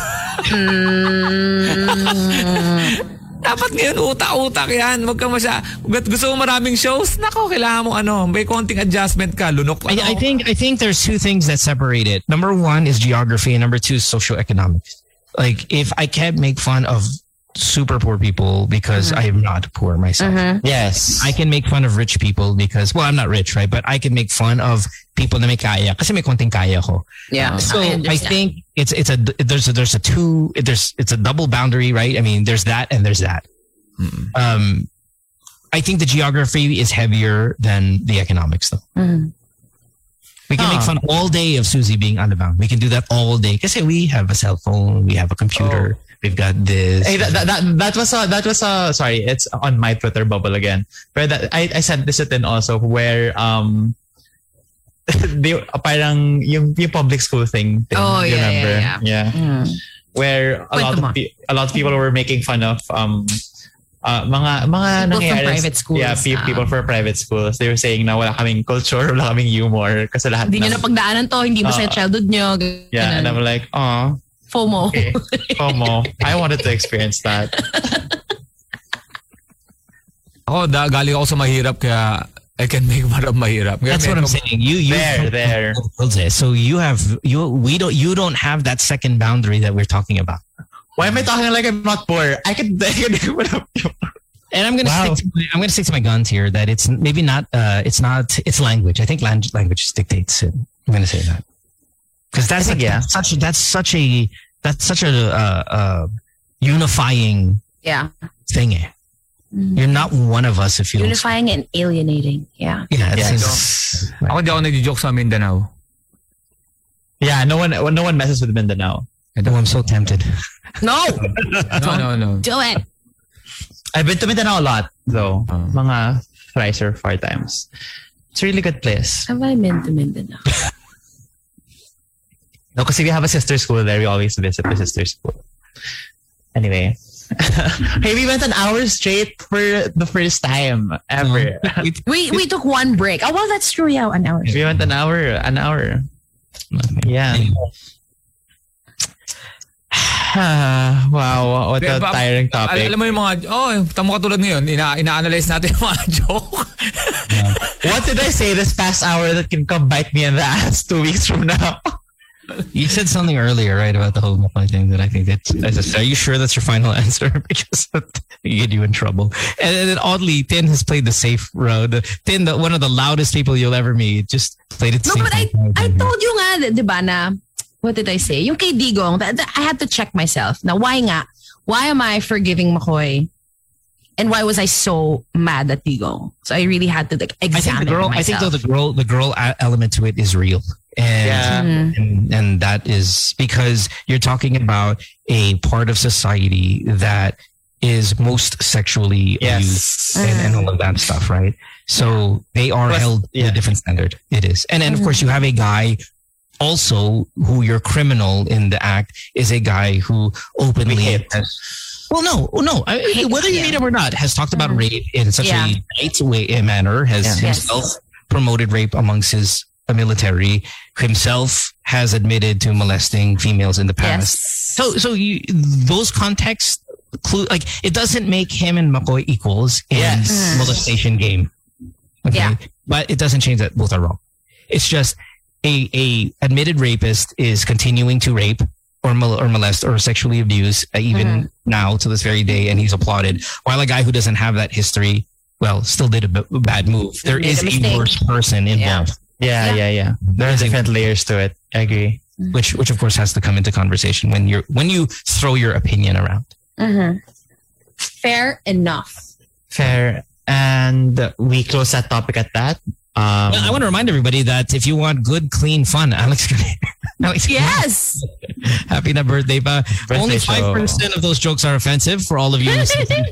Dapat ngayon utak-utak yan. Huwag ka masya. Gusto mo maraming shows? Nako, kailangan mo ano, may konting adjustment ka. Lunok ano. I, I think I think there's two things that separate it. Number one is geography, and number two is socioeconomics. Like if I can't make fun of super poor people because I am not poor myself. Yes. I can make fun of rich people because well I'm not rich, right? But I can make fun of people na may kaya kasi may konting kaya ko. Yeah. So I I, think it's it's a there's a, there's a two there's it's a double boundary, right? I mean, there's that and there's that. Um, I think the geography is heavier than the economics, though. Mhm. We can make fun all day of Susie being unbound. We can do that all day because we have a cell phone, we have a computer, we've got this. Hey, that, that, that, that was a, that was a, sorry, it's on my Twitter bubble again. But that, I, I sent this in also where, um, they, parang yung, yung public school thing. thing Oh, yeah, remember? yeah, yeah. Mm. Where a lot of, pe- a lot of people were making fun of, um, uh, mga mga People from nangyayari- private schools, Yeah, pe- ah. people for private schools. They were saying na wala kaming culture, wala kaming humor kasi lahat Hindi nyo ng- napagdaanan to, hindi mo sa Ah. childhood nyo. g- Yeah, and. I'm like, oh, FOMO. okay. FOMO. I wanted to experience that. Ako, da, galing ako sa mahirap kaya I can make fun of mahirap. Kaya That's what I'm saying. You you There, there. So you have you we don't you don't have that second boundary that we're talking about. Why am I talking like I'm not poor? I can, I can And I'm gonna Wow. stick to my, I'm gonna stick to my guns here that it's maybe not uh it's not it's language. I think lang- language dictates it. I'm gonna say that because that's, I think, like, yeah. that's such that's such a that's such a uh, uh, unifying Yeah. thing. Eh. You're not one of us if you don't. Unifying and alienating. Yeah. Yeah, it's, Yeah, it's- Ako di ako nagjo-joke sa Mindanao. Yeah, no one, no one messes with Mindanao. oh, I'm so tempted. No! No, no, no. Do it! I've been to Mindanao a lot, though. Ah. Mga thrice or four times. It's a really good place. Have I been to Mindanao? No, kasi we have a sister school there. We always visit the sister school. Anyway. hey, we went an hour straight for the first time ever. We we took one break. Oh, well, that's true. Yeah, an hour. we went an hour, an hour. Yeah. wow, what a tiring Al- topic. alam mo yung mga, oh, tamo katulad ngayon, ina, ina-analyze natin yung mga joke. What did I say this past hour that can come bite me in the ass two weeks from now? You said something earlier, right, about the whole Macoy thing that I think that's, I said, are you sure that's your final answer? because you get you in trouble. And then oddly, Tin has played the safe road. Tin, the, one of the loudest people you'll ever meet, just played it No, safe. but I, I told you nga, di ba na, what did I say? Yung kay Digong, I had to check myself. Now, why nga? Why am I forgiving Macoy? And why was I so mad at Digong? So I really had to like, examine I think the girl, I think though the girl, the girl element to it is real. And, Yeah. Mm-hmm. and, and that is because you're talking about a part of society that is most sexually Yes. abused and, and all of that stuff, right? So they are Plus, held to a different standard. It is. And then, of mm-hmm. course, you have a guy also who your criminal in the act is a guy who openly We hate. has, well no no I, whether you hate him or not has talked about mm. rape in such Yeah. a way a manner has Yeah. Yes. himself promoted rape amongst his uh, military himself has admitted to molesting females in the past Yes. so so you those contexts clue like it doesn't make him and Macoy equals in Yes. Mm. molestation game. Okay. Yeah. But it doesn't change that both are wrong. It's just a a admitted rapist is continuing to rape or mol- or molest or sexually abuse uh, even Mm-hmm. now to this very day and he's applauded while a guy who doesn't have that history well still did a b- bad move. There is a a, worse person involved. Yeah, Yeah. yeah, yeah. There are different layers to it. I agree. Which, which of course has to come into conversation when you're when you throw your opinion around. Mhm. Fair enough. Fair. And we close that topic at that. Um, Well, I want to remind everybody that if you want good, clean fun, Alex Alex Yes. Happy na birthday pa. Birthday Only 5% of those jokes are offensive for all of you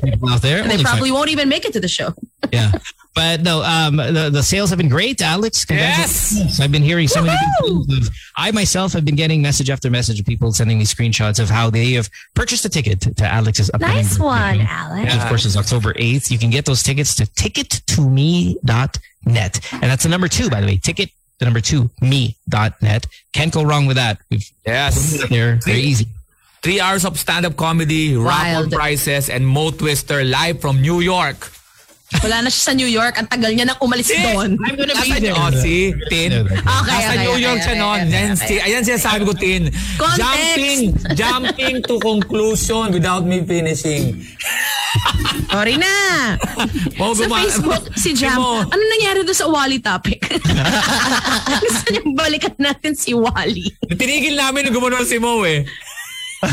people out there. And they Only probably won't even make it to the show. Yeah. But no, um, the, the sales have been great, Alex. Yes! I've been hearing so many good things. Of, I myself have been getting message after message of people sending me screenshots of how they have purchased a ticket to Alex's upcoming Nice birthday one. Alex. And of course, it's October 8th. You can get those tickets to ticket2me.net. And that's the number two, by the way. Ticket, the number two, me.net. Can't go wrong with that. We've Yes. put it there. Very easy. Three hours of stand-up comedy, raffle Wild. prizes, and Mo Twister live from New York. Wala na siya sa New York. Ang tagal niya nang umalis doon. I'm gonna be there. oh, si Tin. Okay, Okay, Nasa okay, New okay, York siya okay, noon. okay, Yan, okay. si, ayan siya sabi ko, Tin. Context. Jumping, jumping to conclusion without me finishing. Sorry na. Mo, Sa Facebook, si Jam, Mo, ano nangyari doon sa Wally topic? Gusto niyo balikan natin si Wally. tinigil namin nung gumanon si Mo eh.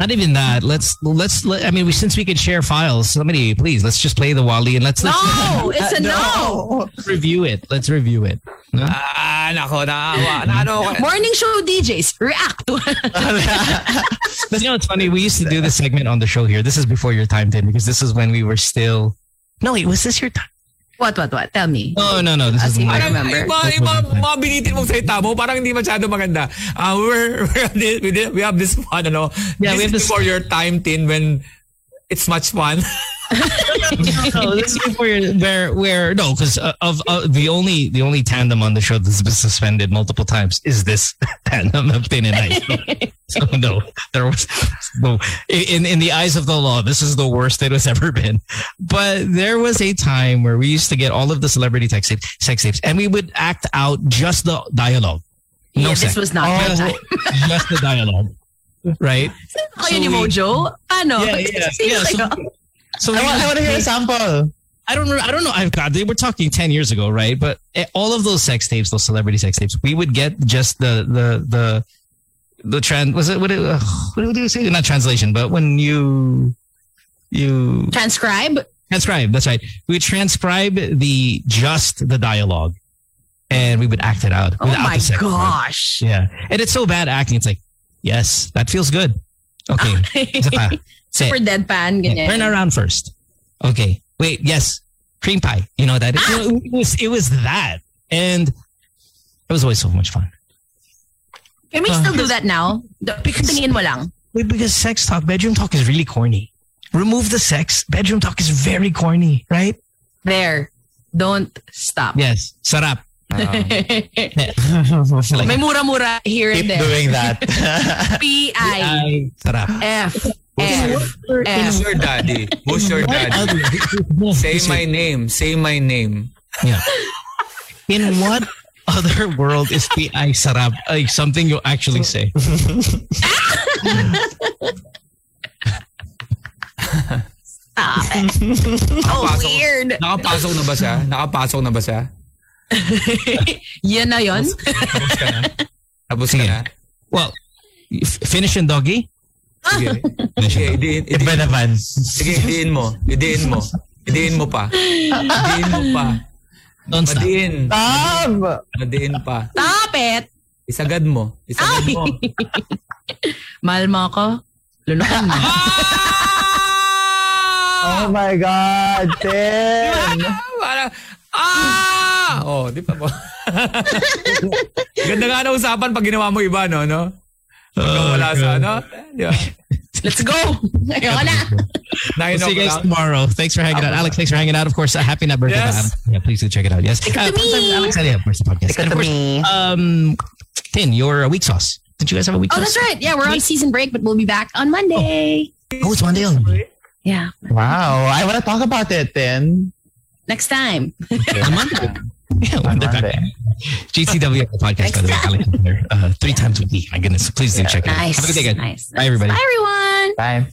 Not even that. Let's let's. Let, I mean, we, since we can share files, somebody please let's just play the Wally and let's, let's No, it's a no. review it. Let's review it. No? Ah, nako, naawa. Na, ano, Morning show DJs, react to But you know, it's funny. We used to do this segment on the show here. This is before your time, Tin, because this is when we were still. No, wait, was this your time? What, what, what? Tell me. No, no, no. This Ah, is my. Parang remember. iba, iba, mga binitin mong salita mo, parang hindi masyado maganda. Uh, we're, we're we, we have this fun, ano? Yeah, we this have is this- before your time, Tin, when it's much fun. no, this is before your, where where no, because uh, of uh, the only the only tandem on the show that's been suspended multiple times is this tandem of Tin and I. So, so no, there was no in in the eyes of the law, this is the worst it has ever been. But there was a time where we used to get all of the celebrity sex tapes, sex tapes, and we would act out just the dialogue. No yeah, sex. this was not just, time. just the dialogue, right? Ni we- Mojo? Paano? Yeah, yeah, yeah, so- kayo? So I want, I want to hear a sample. I don't. I don't know. I've got. They were talking ten years ago, right? But eh, all of those sex tapes, those celebrity sex tapes, we would get just the the the the trans. Was it what? It, uh, what do you say? Not translation, but when you you Transcribe? transcribe. That's right. We would transcribe the just the dialogue, and we would act it out. Oh my the sex part. gosh. Yeah, and it's so bad acting. It's like, yes, that feels good. Okay, isa pa. Say it. Super deadpan, ganyan. Turn around first. Okay. Wait. Yes. Cream pie. You know that? Ah! You know, it was. It was that, and it was always so much fun. Can we still do that now? Tingin mo lang. Wait, because sex talk, bedroom talk is really corny. Remove the sex. Bedroom talk is very corny, right? There. Don't stop. Yes. Sarap. Like, May mura-mura here Keep and there. doing that. P-I. ay, sarap. F. F. Who's F. your daddy? Who's your daddy? Say my name. Say my name. Yeah. In what other world is PI sarap like something you actually say? Stop it. Oh, Nakapasok- weird. Nakapasok na ba siya? Nakapasok na ba siya? Yan na yun. Tapos ka na? Tapos ka Sige. na? Well, f- finish in doggy. Sige. Finish Sige, in doggy. idiin, Iba idiin, naman. sige, idiin mo. Idiin mo. Idiin mo pa. Idiin mo pa. Don't stop. Madiin. Stop! Madiin pa. Stop it. Isagad mo. Isagad Ay. mo. Mahal mo ako. Lunukan mo. Oh my God, Tim! Parang, ah! Oh, di pa po. Ganda nga na usapan pag ginawa mo iba, no? no? Pag Oh, wala sa, ano? Di ba? Let's go! Ayoko! Nine We'll see you guys o'clock. tomorrow. Thanks for hanging out. Alex, thanks for hanging out. Of course, uh, happy not birthday. Yes. Yeah, please do check it out. Yes. Uh, to me. Alex, yeah, of course, the podcast. And of course, um, Tin, your uh, week sauce. Did you guys have a week Oh, sauce? that's right. Yeah, we're on season break, but we'll be back on Monday. Oh, it's Monday only. Yeah, Wow. I want to talk about it then. next time. On Monday. Yeah, On when they're back. Monday. GCW podcast, by the way. Alex is there, uh, three times a week. My goodness. Please do check it out. Have a good day, guys. Nice. Bye, everybody. Bye, everyone. Bye.